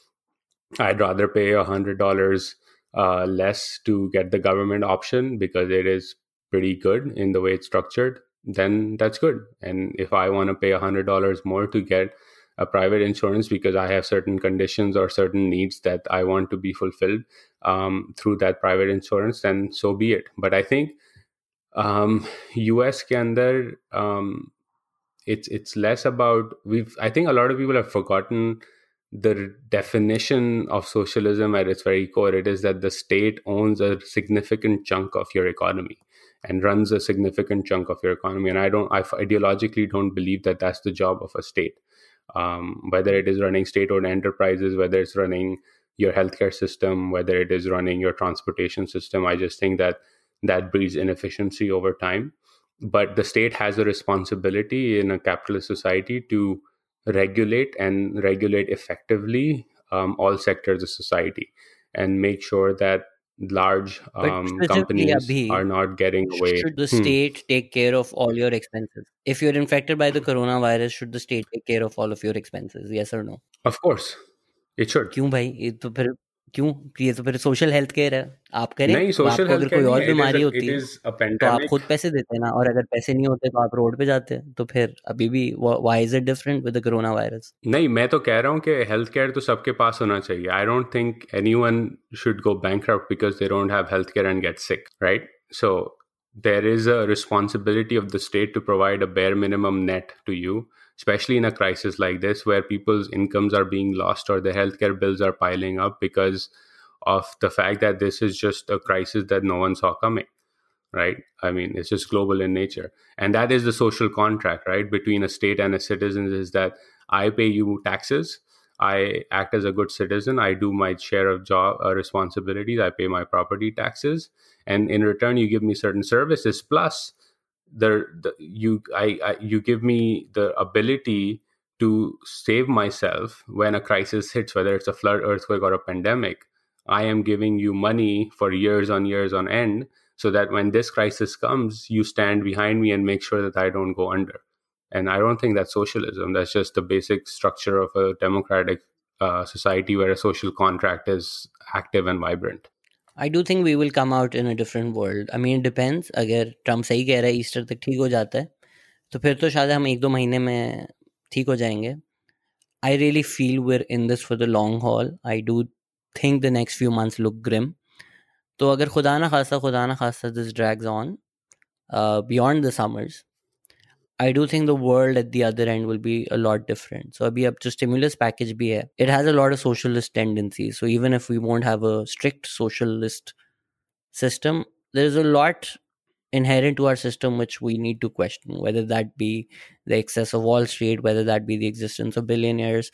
I'd rather pay a hundred dollars uh, less to get the government option because it is pretty good in the way it's structured," then that's good. And if I want to pay a hundred dollars more to get a private insurance because I have certain conditions or certain needs that I want to be fulfilled um, through that private insurance, then so be it. But I think um, US के um, it's it's less about we've I think a lot of people have forgotten the definition of socialism at its very core. It is that the state owns a significant chunk of your economy and runs a significant chunk of your economy. And I don't, I ideologically don't believe that that's the job of a state. Um, whether it is running state-owned enterprises, whether it's running your healthcare system, whether it is running your transportation system, I just think that that breeds inefficiency over time. But the state has a responsibility in a capitalist society to regulate and regulate effectively um, all sectors of society and make sure that large um, companies are not getting away. Should the hmm. state take care of all your expenses? If you're infected by the coronavirus, should the state take care of all of your expenses? Yes or no? Of course, it should. क्यों भाई ये तो फिर क्यों? ये तो फिर social health care है। आप करें नहीं सोशल आपको हेल्थ अगर कोई और इज़ बीमारी होती है तो आप खुद पैसे देते ना और अगर पैसे नहीं होते तो आप रोड पे जाते हैं तो फिर अभी भी why is it different with the corona virus नहीं मैं तो कह रहा हूँ कि हेल्थ केयर तो सबके पास होना चाहिए। I don't think anyone should go bankrupt because they don't have health care and get sick right so there is a responsibility of the state to provide a bare minimum net to you. Especially in a crisis like this where people's incomes are being lost or their healthcare bills are piling up because of the fact that this is just a crisis that no one saw coming right? I mean it's just global in nature. And that is the social contract right between a state and a citizen is that i pay you taxes i act as a good citizen i do my share of job uh, responsibilities i pay my property taxes and in return you give me certain services plus the, the you I, I you give me the ability to save myself when a crisis hits whether it's a flood earthquake or a pandemic I am giving you money for years on years on end so that when this crisis comes, you stand behind me and make sure that I don't go under. And I don't think that's socialism. That's just the basic structure of a democratic uh, society where a social contract is active and vibrant. I do think we will come out in a different world I mean depends अगर Trump सही कह रहा है Easter तक ठीक हो जाता है तो फिर तो शायद हम एक दो महीने में ठीक हो जाएँगे। I really feel we're in this for the long haul I do think the next few months look grim तो अगर खुदा ना खासा, खुदा ना खासा this drags on beyond the summers summers, I do think the world at the other end will be a lot different. So abhi ab jo stimulus package bhi hai, it has a lot of socialist tendencies. So even if we won't have a strict socialist system, there is a lot inherent to our system which we need to question, whether that be the excess of Wall Street, whether that be the existence of billionaires,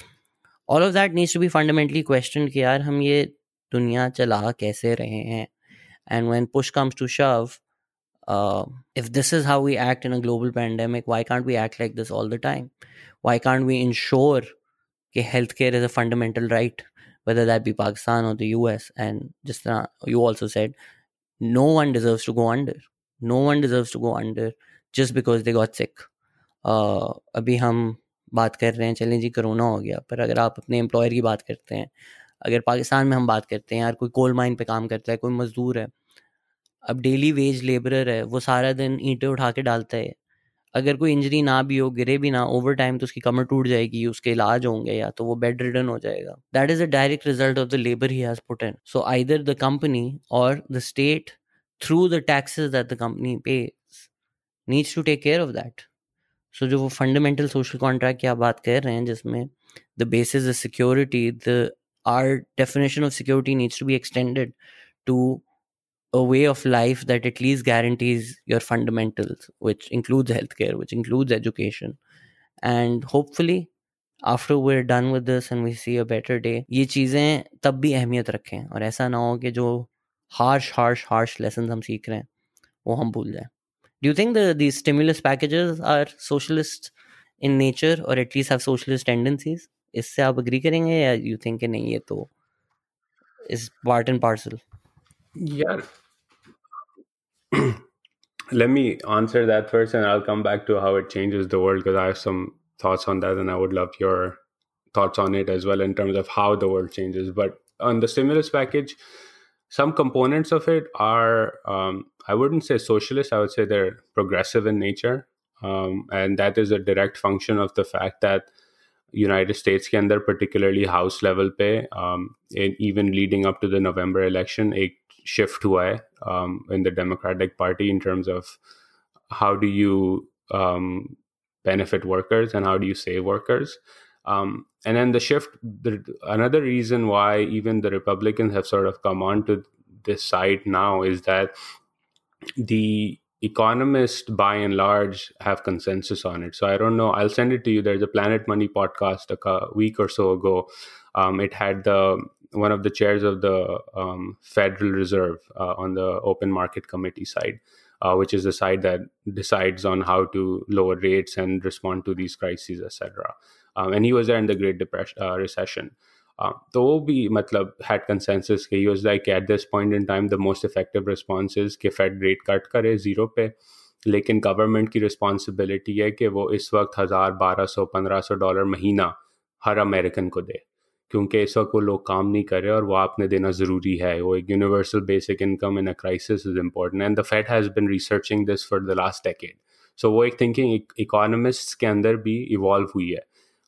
all of that needs to B fundamentally question कि यार हम ये दुनिया चला कैसे रहे हैं and when push comes to शव if this is how we act in a global pandemic why can't we act like this all the time why can't we ensure that healthcare is a fundamental right whether that be pakistan or the us and just uh, you also said no one deserves to go under no one deserves to go under just because they got sick uh, अभी हम बात कर रहे हैं चलें जी corona हो गया पर अगर आप अपने एम्प्लॉयर की बात करते हैं अगर पाकिस्तान में हम बात करते हैं यार कोई कोल माइन पे काम करता है कोई मज़दूर है अब डेली वेज लेबरर है, वो सारा दिन ईंटें उठा के डालता है। अगर कोई इंजरी ना भी हो, गिरे भी ना ओवर टाइम तो उसकी कमर टूट जाएगी, उसके इलाज होंगे या तो वो बेड रिटर्न हो जाएगा। That is a direct result of the labour he has put in so either the company or the state through the taxes that the company pay needs to take care of that so जो वो fundamental social contract की आप बात कर रहे हैं, जिसमें the basis the security the or definition of security needs to be extended to a way of life that at least guarantees your fundamentals, which includes healthcare, which includes education. And hopefully, after we're done with this and we see a better day, ये चीज़ें तब भी अहमियत रखें और ऐसा ना हो कि जो हार्श हार्श हार्श लेसन हम सीख रहे हैं वो हम भूल जाएं do you think the these stimulus packages are socialist in nature or at least have socialist tendencies इससे आप अग्री करेंगे या यू थिंक नहीं ये तो is part and parcel Yeah. Let me answer that first and i'll come back to how it changes the world because i have some thoughts on that and i would love your thoughts on it as well in terms of how the world changes. But on the stimulus package some components of it are um, i wouldn't say socialist i would say they're progressive in nature. Um, and that is a direct function of the fact that united states ke andar particularly house level pe um, even leading up to the november election a shift hua hai um, in the democratic party in terms of how do you um, benefit workers and how do you save workers. Um, and then the shift, the, another reason why even the Republicans have sort of come on to this side now is that the economists by and large have consensus on it. So I don't know. I'll send it to you. There's a Planet Money podcast a week or so ago. Um, it had the one of the chairs of the um, Federal Reserve uh, on the Open Market Committee side, uh, which is the side that decides on how to lower rates and respond to these crises, etc um, and he was there in the Great Depression uh, recession. Uh, तो वो भी मतलब had consensus कि like at this point in time the most effective response is कि Fed rate cut करे zero पे लेकिन government की रिस्पॉन्सिबिलिटी है कि वो इस वक्त हज़ार बारह सौ पंद्रह सौ डॉलर महीना हर अमेरिकन को दे क्योंकि इस वक्त वो लोग काम नहीं कर रहे और वो आपने देना ज़रूरी है। वो एक universal basic income in a crisis is important and the Fed has been researching this for the last decade so वो एक थिंकिंग इकोनॉमिस्ट के अंदर भी इवॉल्व हुई है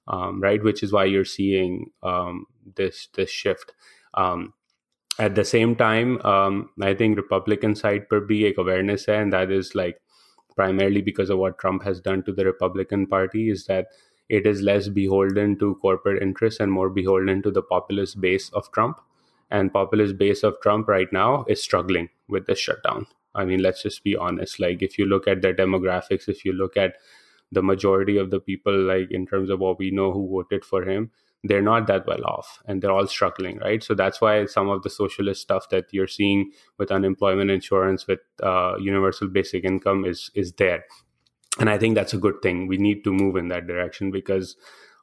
right which is why you're seeing this this shift at the same time um, i think republican side per be a awareness hai, and that is like primarily because of what trump has done to the republican party is that it is less beholden to corporate interests and more beholden to the populist base of Trump. And populist base of Trump right now is struggling with the shutdown. I mean, let's just be honest. Like, if you look at their demographics, if you look at the majority of the people, like in terms of what we know who voted for him, they're not that well off and they're all struggling, right? So that's why some of the socialist stuff that you're seeing with unemployment insurance, with uh, universal basic income, is is there and i think that's a good thing we need to move in that direction because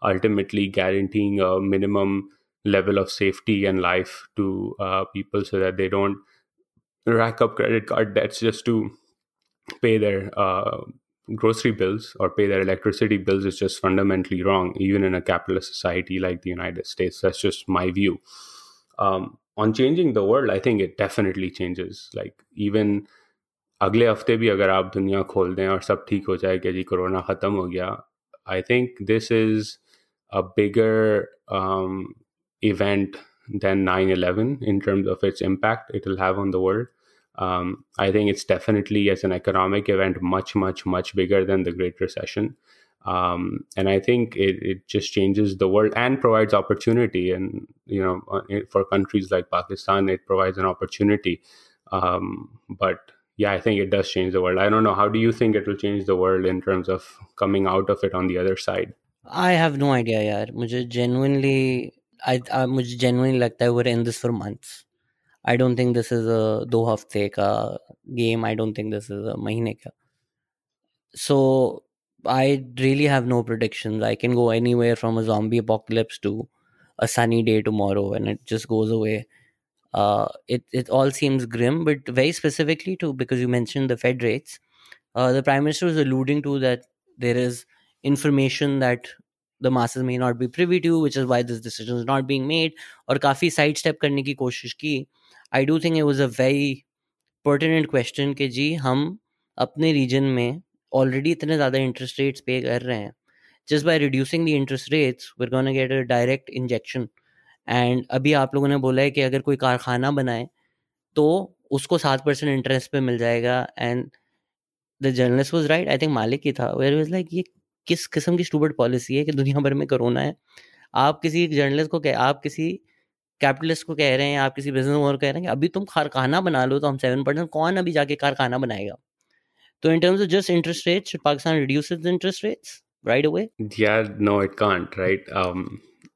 ultimately guaranteeing a minimum level of safety and life to uh, people so that they don't rack up credit card debts just to pay their uh, grocery bills or pay their electricity bills is just fundamentally wrong even in a capitalist society like the united states that's just my view um, on changing the world i think it definitely changes like even अगले हफ्ते भी अगर आप दुनिया खोल दें और सब ठीक हो जाए कि जी कोरोना ख़त्म हो गया I think this is a bigger event than 9-11 in terms of its impact it will have on the world um, i think it's definitely as an economic event much much much bigger than the great recession um, and i think it, it just changes the world and provides opportunity and you know uh, for countries like pakistan it provides an opportunity um, but yeah, I think it does change the world. I don't know. How do you think it will change the world in terms of coming out of it on the other side? I have no idea, yaar. मुझे genuinely, I, I मुझे genuinely लगता है we're in this for months. I don't think this is a दो हफ्ते का game. I don't think this is a महीने का. So I really have no predictions. I can go anywhere from a zombie apocalypse to a sunny day tomorrow, and it just goes away uh, it it all seems grim, but very specifically to because you mentioned the Fed rates, uh, the Prime Minister was alluding to that there is information that the masses may not be privy to, which is why this decision is not being made. Or काफी sidestep करने की कोशिश की. I do think it was a very pertinent question कि जी हम अपने reason में ऑलरेडी इतने ज़्यादा इंटरेस्ट rates पे कर रहे हैं. Just by reducing interest rates, we're going to get a direct injection. And अभी आप लोगों ने बोला है कि अगर कोई कारखाना बनाए तो उसको सात परसेंट इंटरेस्ट पे मिल जाएगा। And the journalist was right I think मालिक ही था। वेर वॉज़ लाइक ये किस किस्म की स्टूबर्ड पॉलिसी है कि दुनिया भर में कोरोना है? आप किसी जर्नलिस्ट को कह आप किसी कैपिटलिस्ट को कह रहे हैं आप किसी बिज़नेस ओनर कह रहे हैं कि अभी तुम कारखाना बना लो तो हम सेवन परसेंट कौन अभी जाके कारखाना बनाएगा? तो in terms of just interest rates Pakistan reduces interest rates right away यार no it can't right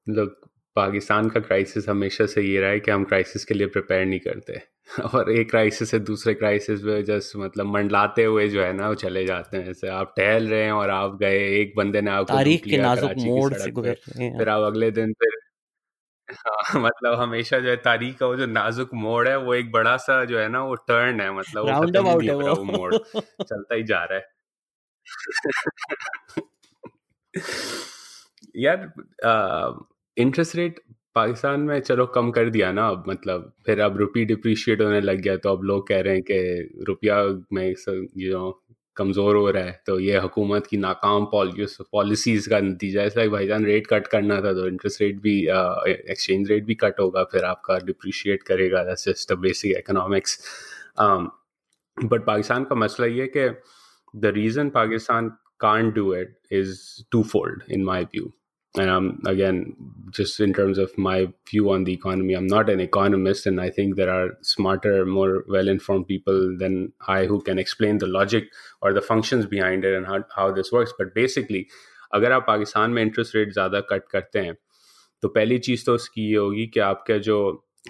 look Pakistan का क्राइसिस हमेशा से ये रहा है कि हम क्राइसिस के लिए प्रिपेयर नहीं करते। और एक क्राइसिस से दूसरे क्राइसिस में जस्ट मतलब मंडलाते हुए जो है ना वो चले जाते हैं। जैसे आप टहल रहे हैं और आप गए एक बंदे ने आपको तारीख के नाजुक मोड़ से फिर आप अगले दिन फिर हाँ, मतलब हमेशा जो है तारीख का वो जो नाजुक मोड़ है वो एक बड़ा सा जो है ना वो टर्न है मतलब वो खत्म नहीं हो रहा वो। मोड़ चलता ही जा रहा है। यार इंटरेस्ट रेट पाकिस्तान में चलो कम कर दिया ना अब मतलब फिर अब रुपी डिप्रिशिएट होने लग गया तो अब लोग कह रहे हैं कि रुपया में यू नो कमज़ोर हो रहा है तो ये हुकूमत की नाकाम पॉलिसीज़ का नतीजा है। भाईजान रेट कट करना था तो इंटरेस्ट रेट भी एक्सचेंज रेट भी कट होगा, फिर आपका डिप्रिशिएट करेगा। That's just basic economics but Pakistan का मसला ये कि the reason Pakistan can't do it is twofold in my view and um, again just in terms of my view on the economy i'm not an economist and i think there are smarter more well-informed people than i who can explain the logic or the functions behind it and how, how this works but basically अगर आप पाकिस्तान में interest rate ज़्यादा cut करते हैं तो पहली चीज़ तो उसकी ये होगी कि आपके जो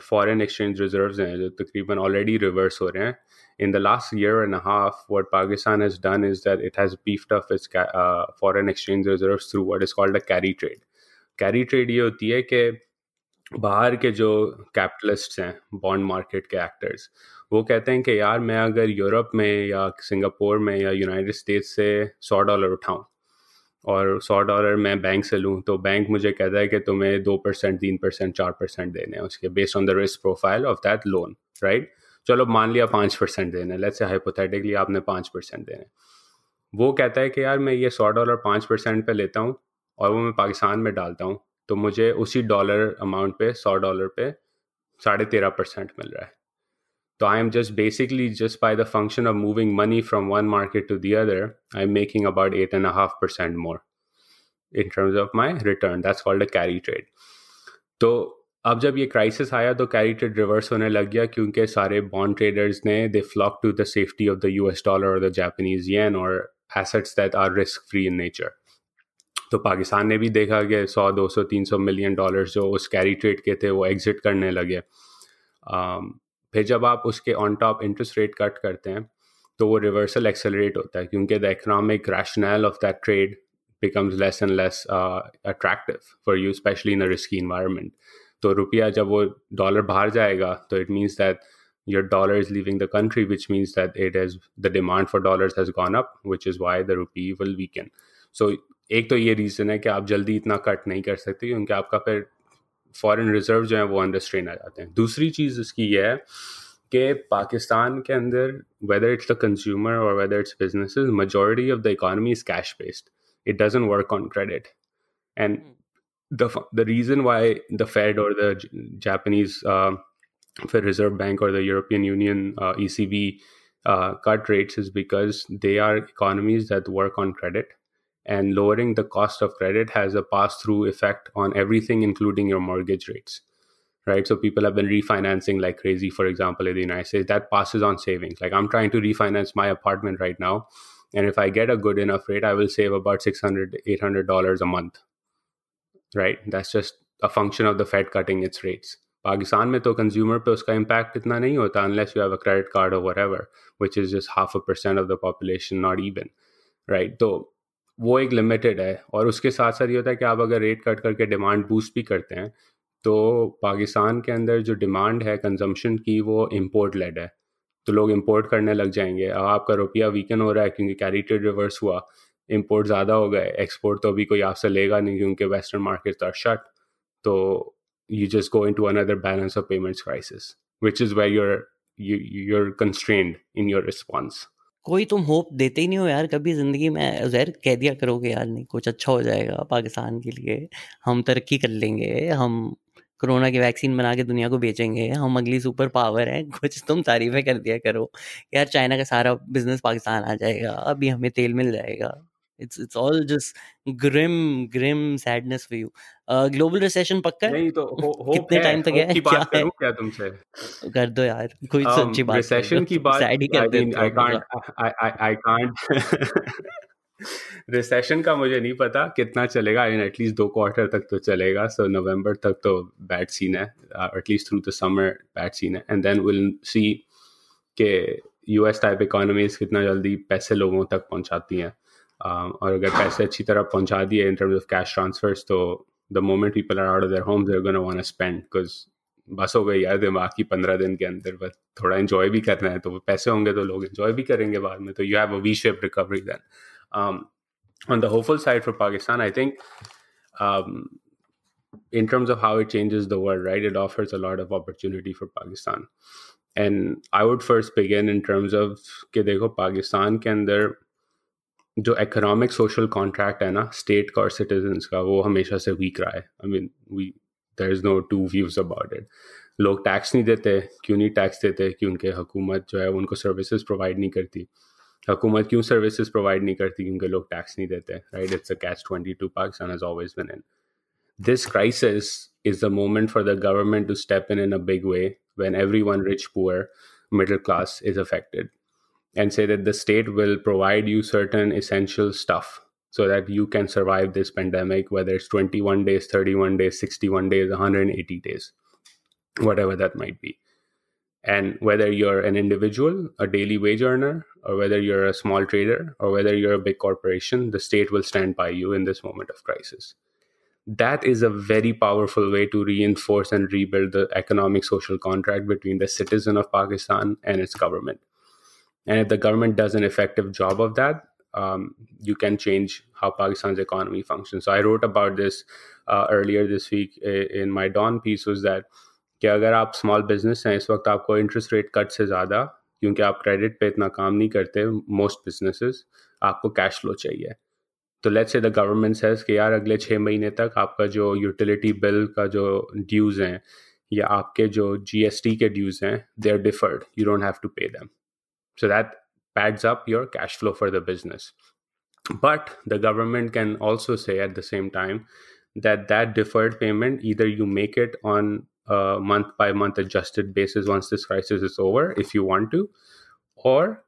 फॉरेन एक्सचेंज रिजर्व्स हैं जो तकरीबन ऑलरेडी रिवर्स हो रहे हैं in the last year and a half, what Pakistan has done is that it has beefed up its uh, foreign exchange reserves through what is called a carry trade. Carry trade ये होती है कि बाहर के जो capitalist हैं bond market के actors वो कहते हैं कि यार मैं अगर यूरोप में या सिंगापुर में या यूनाइटेड स्टेट्स से सौ डॉलर उठाऊं और सौ डॉलर मैं बैंक से लूँ तो बैंक मुझे कहता है कि तुम्हें दो परसेंट तीन परसेंट चार परसेंट देने हैं उसके based on the risk profile of that loan right चलो मान लिया पाँच परसेंट देने लेट्स से हाइपोथेटिकली आपने पाँच परसेंट देने। वो कहता है कि यार मैं ये सौ डॉलर पाँच परसेंट पर लेता हूँ और वो मैं पाकिस्तान में डालता हूँ तो मुझे उसी डॉलर अमाउंट पे, सौ डॉलर पे साढ़े तेरह परसेंट मिल रहा है। तो I am just basically just by the function of moving money from one market to the other I am making about eight and half percent more in terms of my return that's called a carry trade तो अब जब ये crisis आया तो carry trade reverse होने लग गया क्योंकि सारे बॉन्ड ट्रेडर्स ने they flock to the safety of the US dollar और द जापानीज येन और assets that are risk free in nature तो पाकिस्तान ने भी देखा कि 100 200 300 मिलियन डॉलर्स जो उस कैरी ट्रेड के थे वो एग्जिट करने लगे फिर जब आप उसके on top interest rate cut करते हैं तो वो रिवर्सल एक्सेलरेट होता है क्योंकि the economic rationale of that trade less and less uh, attractive for you, especially in a risky environment. तो रुपया जब वो डॉलर बाहर जाएगा तो it means that your dollar is leaving the country, which means that it has the demand for dollars has gone up, which is why the rupee will weaken. So एक तो ये रीज़न है कि आप जल्दी इतना कट नहीं कर सकते क्योंकि आपका फिर फॉरेन रिज़र्व जो है वो अंडर स्ट्रेन आ जाते हैं। दूसरी चीज़ इसकी ये है कि पाकिस्तान के अंदर वेदर इट्स द कंज्यूमर और whether it's business majority of the economy is cash based it doesn't work on credit and the the reason why the Fed or the Japanese uh, Fed Reserve Bank or the European Union uh, ECB uh, cut rates is because they are economies that work on credit and lowering the cost of credit has a pass through effect on everything including your mortgage rates right? So people have been refinancing like crazy for example in the united states. That passes on savings. Like i'm trying to refinance my apartment right now and if i get a good enough rate i will save about 600 800 dollars a month right? That's just a function of the fed cutting its rates. Pakistan में तो consumer पे उसका impact इतना नहीं होता unless you have a credit card और whatever, which is just half a percent of the population, not even, right? तो वो एक लिमिटेड है और उसके साथ साथ ये होता है कि आप अगर रेट कट करके डिमांड बूस्ट भी करते हैं तो पाकिस्तान के अंदर जो डिमांड है कंजम्पशन की, वो इम्पोर्ट लेड है। तो लोग इम्पोर्ट करने लग जाएँगे। अब आपका रुपया वीकन हो रहा है क्योंकि कैरी ट्रेड रिवर्स हुआ। इम्पोर्ट ज़्यादा हो गए एक्सपोर्ट तो अभी कोई आपसे लेगा नहीं क्योंकि वेस्टर्न मार्केट आर शट तो you just go into another balance of payments crisis which is where you're you're constrained in your response कोई तुम होप देते ही नहीं हो यार, कभी ज़िंदगी में जहर कह दिया करोगे यार नहीं, कुछ अच्छा हो जाएगा पाकिस्तान के लिए, हम तरक्की कर लेंगे, हम कोरोना की वैक्सीन बना के दुनिया को बेचेंगे, हम अगली सुपर पावर हैं, कुछ तुम तारीफें कर दिया करो, यार चाइना का सारा बिज़नेस पाकिस्तान आ जाएगा, अभी हमें तेल मिल जाएगा। It's it's all just grim grim sadness for you global recession पक्का है? नहीं तो हो, हो कितने टाइम तक है? क्या है? क्या तुमसे? कर दो यार कोई um, सच्ची बात रिसेशन की बात सैड ही कर दे I can't I I can't recession का मुझे नहीं पता कितना चलेगा। आई एटलीस्ट दो क्वार्टर तक तो चलेगा। सो so, नवंबर तक तो बैड सीन है। At least through the summer bad scene है। एंड देन विल सी के यूएस टाइप इकोनॉमीज कितना जल्दी पैसे लोगों तक पहुंचाती हैं। और अगर पैसे अच्छी तरह पहुंचा दिए in terms of cash transfers तो the moment people are out of their Holmes there gonna want spend because बस हो गई यार दिमाग की पंद्रह दिन के अंदर बस थोड़ा इन्जॉय भी करना है तो पैसे होंगे तो लोग इन्जॉय भी करेंगे बाद में तो you have a V shape recovery then on the hopeful side for Pakistan, I think um, in terms of how it changes the world, right, it offers a lot of opportunity for Pakistan. And I would first begin in terms of कि देखो पाकिस्तान के अंदर जो economic social contract है ना state का और citizen का वो हमेशा से वीक रहा है I mean we there is no to views about it लोग टैक्स नहीं देते क्यों नहीं टैक्स देते क्योंकि हुकूमत जो है उनको सर्विसेज प्रोवाइड नहीं करती हुकूमत क्यों सर्विसेज प्रोवाइड नहीं करती क्योंकि लोग टैक्स नहीं देते right it's a catch twenty two Pakistan has always been in this crisis is the moment for the government to step in in a big way when everyone rich poor middle class is affected and say that the state will provide you certain essential stuff so that you can survive this pandemic, whether it's 21 days, 31 days, 61 days, 180 days, whatever that might be. And whether you're an individual, a daily wage earner, or whether you're a small trader, or whether you're a big corporation, the state will stand by you in this moment of crisis. That is a very powerful way to reinforce and rebuild the economic social contract between the citizen of Pakistan and its government and if the government does an effective job of that, um, you can change how Pakistan's economy functions. So I wrote about this uh, earlier this week in my Dawn piece was that कि अगर आप small business हैं इस वक्त आपको interest rate cut से ज़्यादा क्योंकि आप क्रेडिट पे इतना काम नहीं करते मोस्ट बिजनेसेस आपको कैश फ्लो चाहिए तो let's say the government says कि यार अगले छः महीने तक आपका जो यूटिलिटी बिल का जो ड्यूज़ हैं या आपके जो जीएसटी के ड्यूज़ हैं they are deferred you don't have to pay them so that pads up your cash flow for the business. But the government can also say at the same time that that deferred payment either you make it on a month by month adjusted basis once this crisis is over if you want to or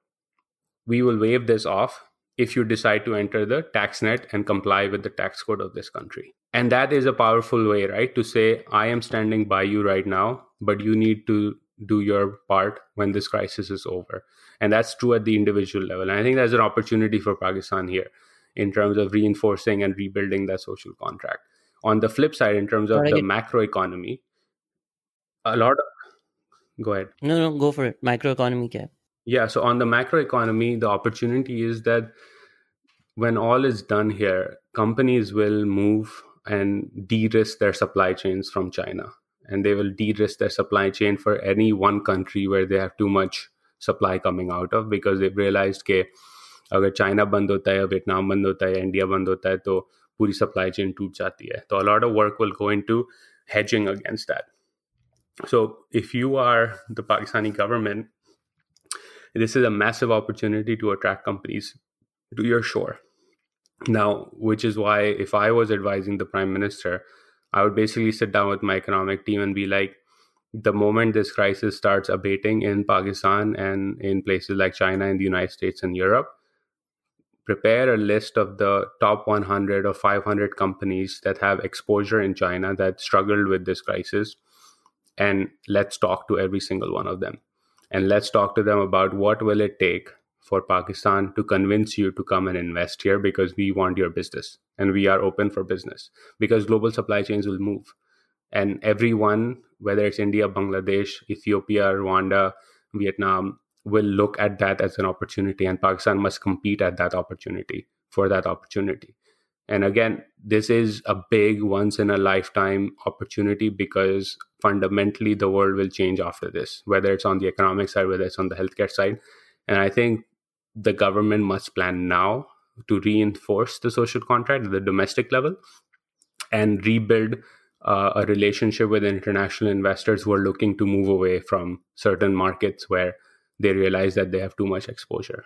we will waive this off if you decide to enter the tax net and comply with the tax code of this country and that is a powerful way right to say i am standing by you right now but you need to do your part when this crisis is over. And that's true at the individual level. And I think there's an opportunity for Pakistan here in terms of reinforcing and rebuilding that social contract. On the flip side, in terms of the macro economy, a lot of, go ahead. No, no, go for it. Macroeconomy, क्या yeah. So on the macro economy, the opportunity is that when all is done here, companies will move and de-risk their supply chains from China, and they will de-risk their supply chain for any one country where they have too much supply coming out of because they've realized that अगर China बंद होता है Vietnam बंद होता है India बंद होता है तो पूरी सप्लाई चेन टूट जाती है तो a lot of work will go into hedging against that. So if you are the Pakistani government this is a massive opportunity to attract companies to your shore. Now, which is why if I was advising the prime minister, I would basically sit down with my economic team and be like, the moment this crisis starts abating in Pakistan and in places like China and the United States and Europe, prepare a list of the top 100 or 500 companies that have exposure in China that struggled with this crisis. And let's talk to every single one of them and let's talk to them about what will it take for Pakistan to convince you to come and invest here because we want your business and we are open for business because global supply chains will move and everyone whether it's India, Bangladesh, Ethiopia, Rwanda, Vietnam will look at that as an opportunity and Pakistan must compete at that opportunity for that opportunity. And again, this is a big once in a lifetime opportunity because fundamentally the world will change after this, whether it's on the economic side, whether it's on the healthcare side. And I think the government must plan now to reinforce the social contract at the domestic level and rebuild uh, a relationship with international investors who are looking to move away from certain markets where they realize that they have too much exposure.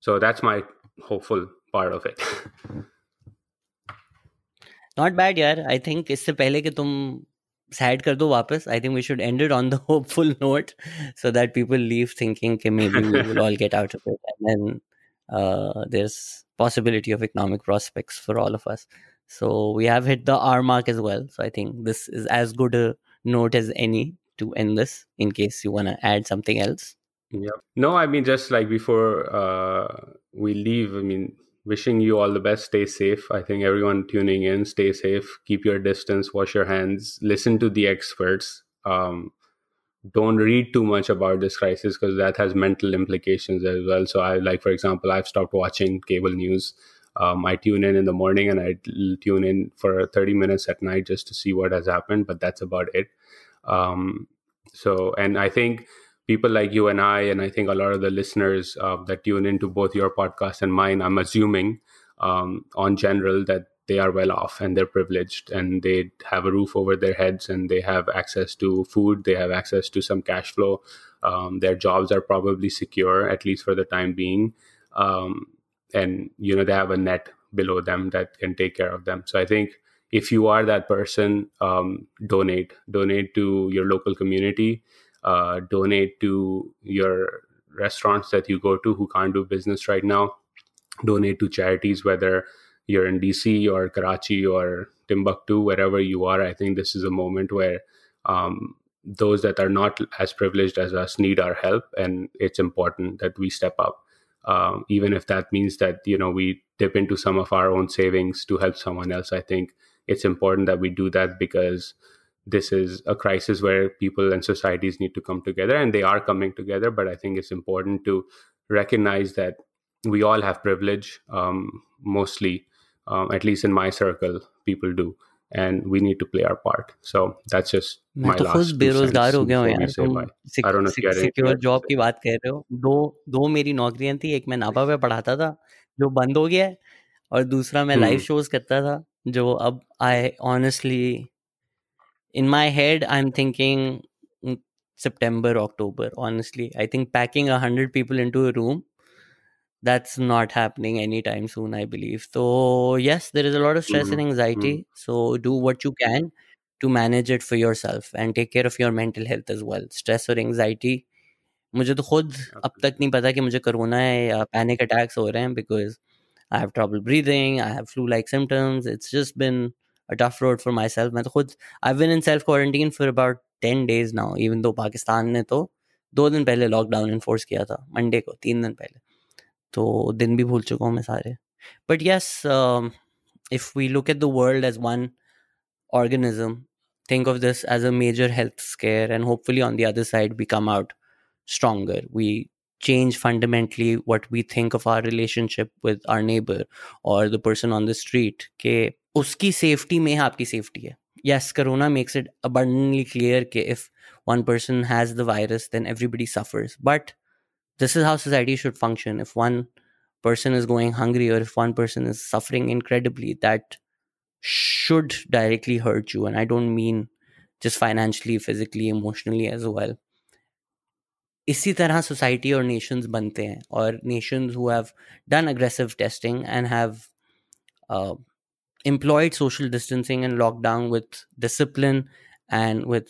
So that's my hopeful part of it. Not bad यार I think इससे पहले कि तुम sad कर दो वापस I think we should and it on the hopeful note so that people leave thinking कि maybe we will all get out of it and then there is possibility of economic prospects for all of us so we have hit the r mark as well so i think this is as good a note as any to end this in case you want to add something else yeah no i mean just like before uh, we leave i mean wishing you all the best. Stay safe. I think everyone tuning in, stay safe. Keep your distance. Wash your hands. Listen to the experts. Um, don't read too much about this crisis because that has mental implications as well. So, I like, for example, I've stopped watching cable news. Um, I tune in in the morning and I tune in for 30 minutes at night just to see what has happened, but that's about it. Um, so, and I think people like you and I, and I think a lot of the listeners uh, that tune into both your podcast and mine, I'm assuming um, on general that they are well off and they're privileged and they have a roof over their heads and they have access to food, they have access to some cash flow. Um, their jobs are probably secure, at least for the time being. Um, and, you know, they have a net below them that can take care of them. So I think if you are that person, um, donate, donate to your local community uh, donate to your restaurants that you go to who can't do business right now. Donate to charities whether you're in dc or karachi or timbuktu wherever you are. I think this is a moment where um, those that are not as privileged as us need our help and it's important that we step up. Um, even if that means that you know we dip into some of our own savings to help someone else i think it's important that we do that because this is a crisis where people and societies need to come together and they are coming together but i think it's important to recognize that we all have privilege um, mostly um, at least in my circle people do and we need to play our part so that's just मैं my तो खुद last two बेरोजगार cents हो गया हूँ before we यार say तुम bye I don't know if you had anything secure else to job say. की बात कर रहे हो दो दो मेरी नौकरियां थी एक मैं नापा पे पढ़ाता था जो बंद हो गया है और दूसरा मैं लाइव हम्म शोज करता था जो अब I honestly in my head i'm thinking mm, september october honestly i think packing a 100 people into a room that's not happening anytime soon i believe so yes there is a lot of stress and Mhm, anxiety so do what you can to manage it for yourself and take care of your mental health as well stress और anxiety मुझे तो खुद अब तक नहीं पता कि मुझे कोरोना है या पैनिक अटैक्स हो रहे हैं because I have trouble breathing I have flu like symptoms it's just bin a tough road for my self मैं तो खुद आई बिन in self quarantine for about ten days now even though Pakistan ने तो दो दिन पहले लॉकडाउन इन्फोर्स किया था मंडे को तीन दिन पहले तो दिन भी भूल चुका हूँ मैं सारे but yes if we look at the world as one organism think of this as a major health scare and hopefully on the other side we come out stronger we change fundamentally what we think of our relationship with our neighbor or the person on the street के उसकी safety में आपकी safety है yes corona makes it abundantly clear कि if one person has the virus then everybody suffers but this is how society should function if one person is going hungry or if one person is suffering incredibly that should directly hurt you and i don't mean just financially physically emotionally as well इसी तरह society और Nations बनते हैं और nations who have done aggressive testing and have employed social distancing and lockdown with discipline and with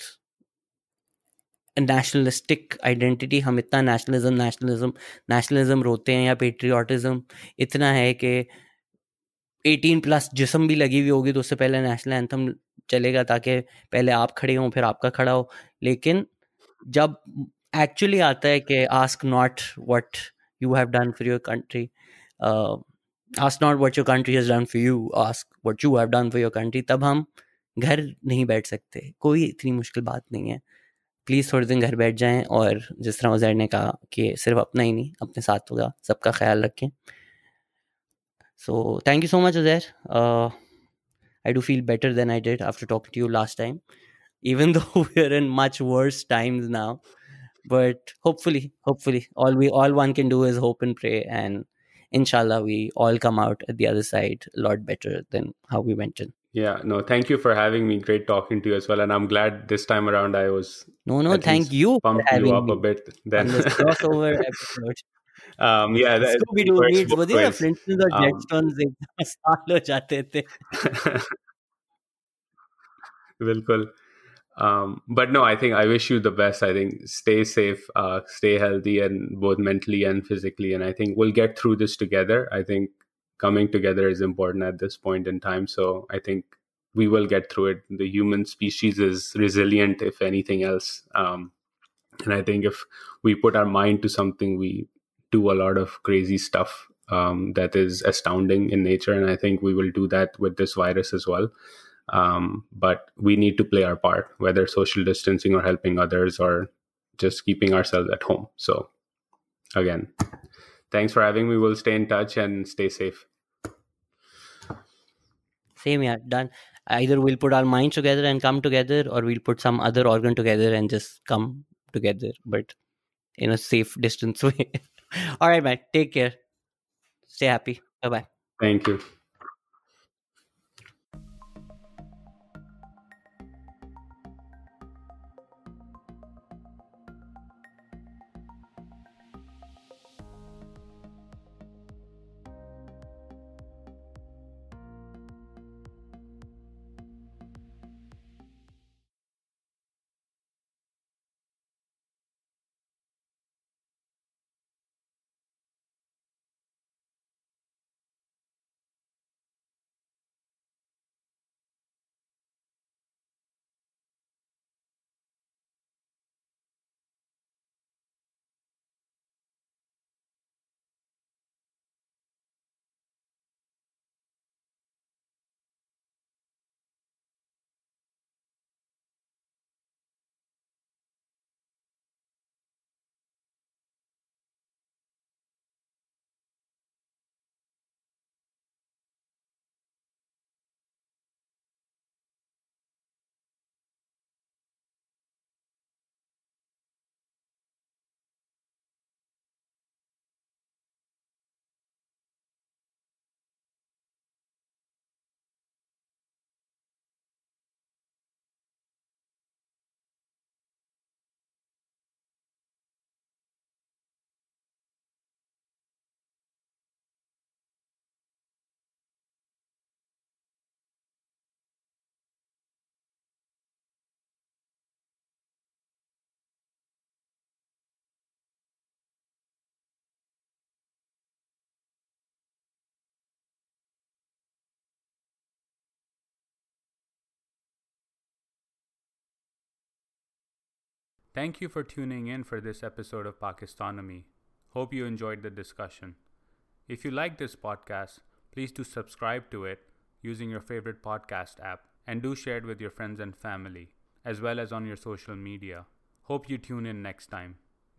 a nationalistic identity हम इतना nationalism nationalism nationalism रोते हैं या patriotism इतना है कि 18 प्लस जिसम भी लगी हुई होगी तो उससे पहले नेशनल एंथम चलेगा ताकि पहले आप खड़े हों फिर आपका खड़ा हो लेकिन जब एक्चुअली आता है कि ask not what you have done for your country ask not what your country has done for you ask what you have done for your country तब हम घर नहीं बैठ सकते कोई इतनी मुश्किल बात नहीं है प्लीज़ थोड़े दिन घर बैठ जाएं और जिस तरह उजैर ने कहा कि सिर्फ अपना ही नहीं अपने साथ होगा सबका ख्याल रखें So thank you so much, Uzair. Uh, I do feel better than I did after talking to you last time, even though we're in much worse times now. But hopefully, hopefully, all we all one can do is hope and pray, and inshallah, we all come out at the other side a lot better than how we went in. Yeah, no, thank you for having me. Great talking to you as well. And I'm glad this time around I was No, no, at thank least you for pumped having you up me a bit. on Then, this crossover episode. um, yeah, that, Scooby it Doo works meets both वो देखा ways. Flintstones और Um, Jetstones एकदम साल हो जाते थे Bilkul. um, but no, I think I wish you the best. I think stay safe, uh, stay healthy, and both mentally and physically. And I think we'll get through this together. I think coming together is important at this point in time. So I think we will get through it. The human species is resilient, if anything else. Um, and I think if we put our mind to something, we do a lot of crazy stuff um, that is astounding in nature. And I think we will do that with this virus as well. Um, but we need to play our part, whether social distancing or helping others or just keeping ourselves at home. So, again, thanks for having me. We'll stay in touch and stay safe. Same, yeah, done. Either we'll put our minds together and come together, or we'll put some other organ together and just come together, but in a safe distance way. All right, man. Take care. Stay happy. Bye bye. Thank you. Thank you for tuning in for this episode of Pakistonomy. Hope you enjoyed the discussion. If you like this podcast, please do subscribe to it using your favorite podcast app and do share it with your friends and family, as well as on your social media. Hope you tune in next time.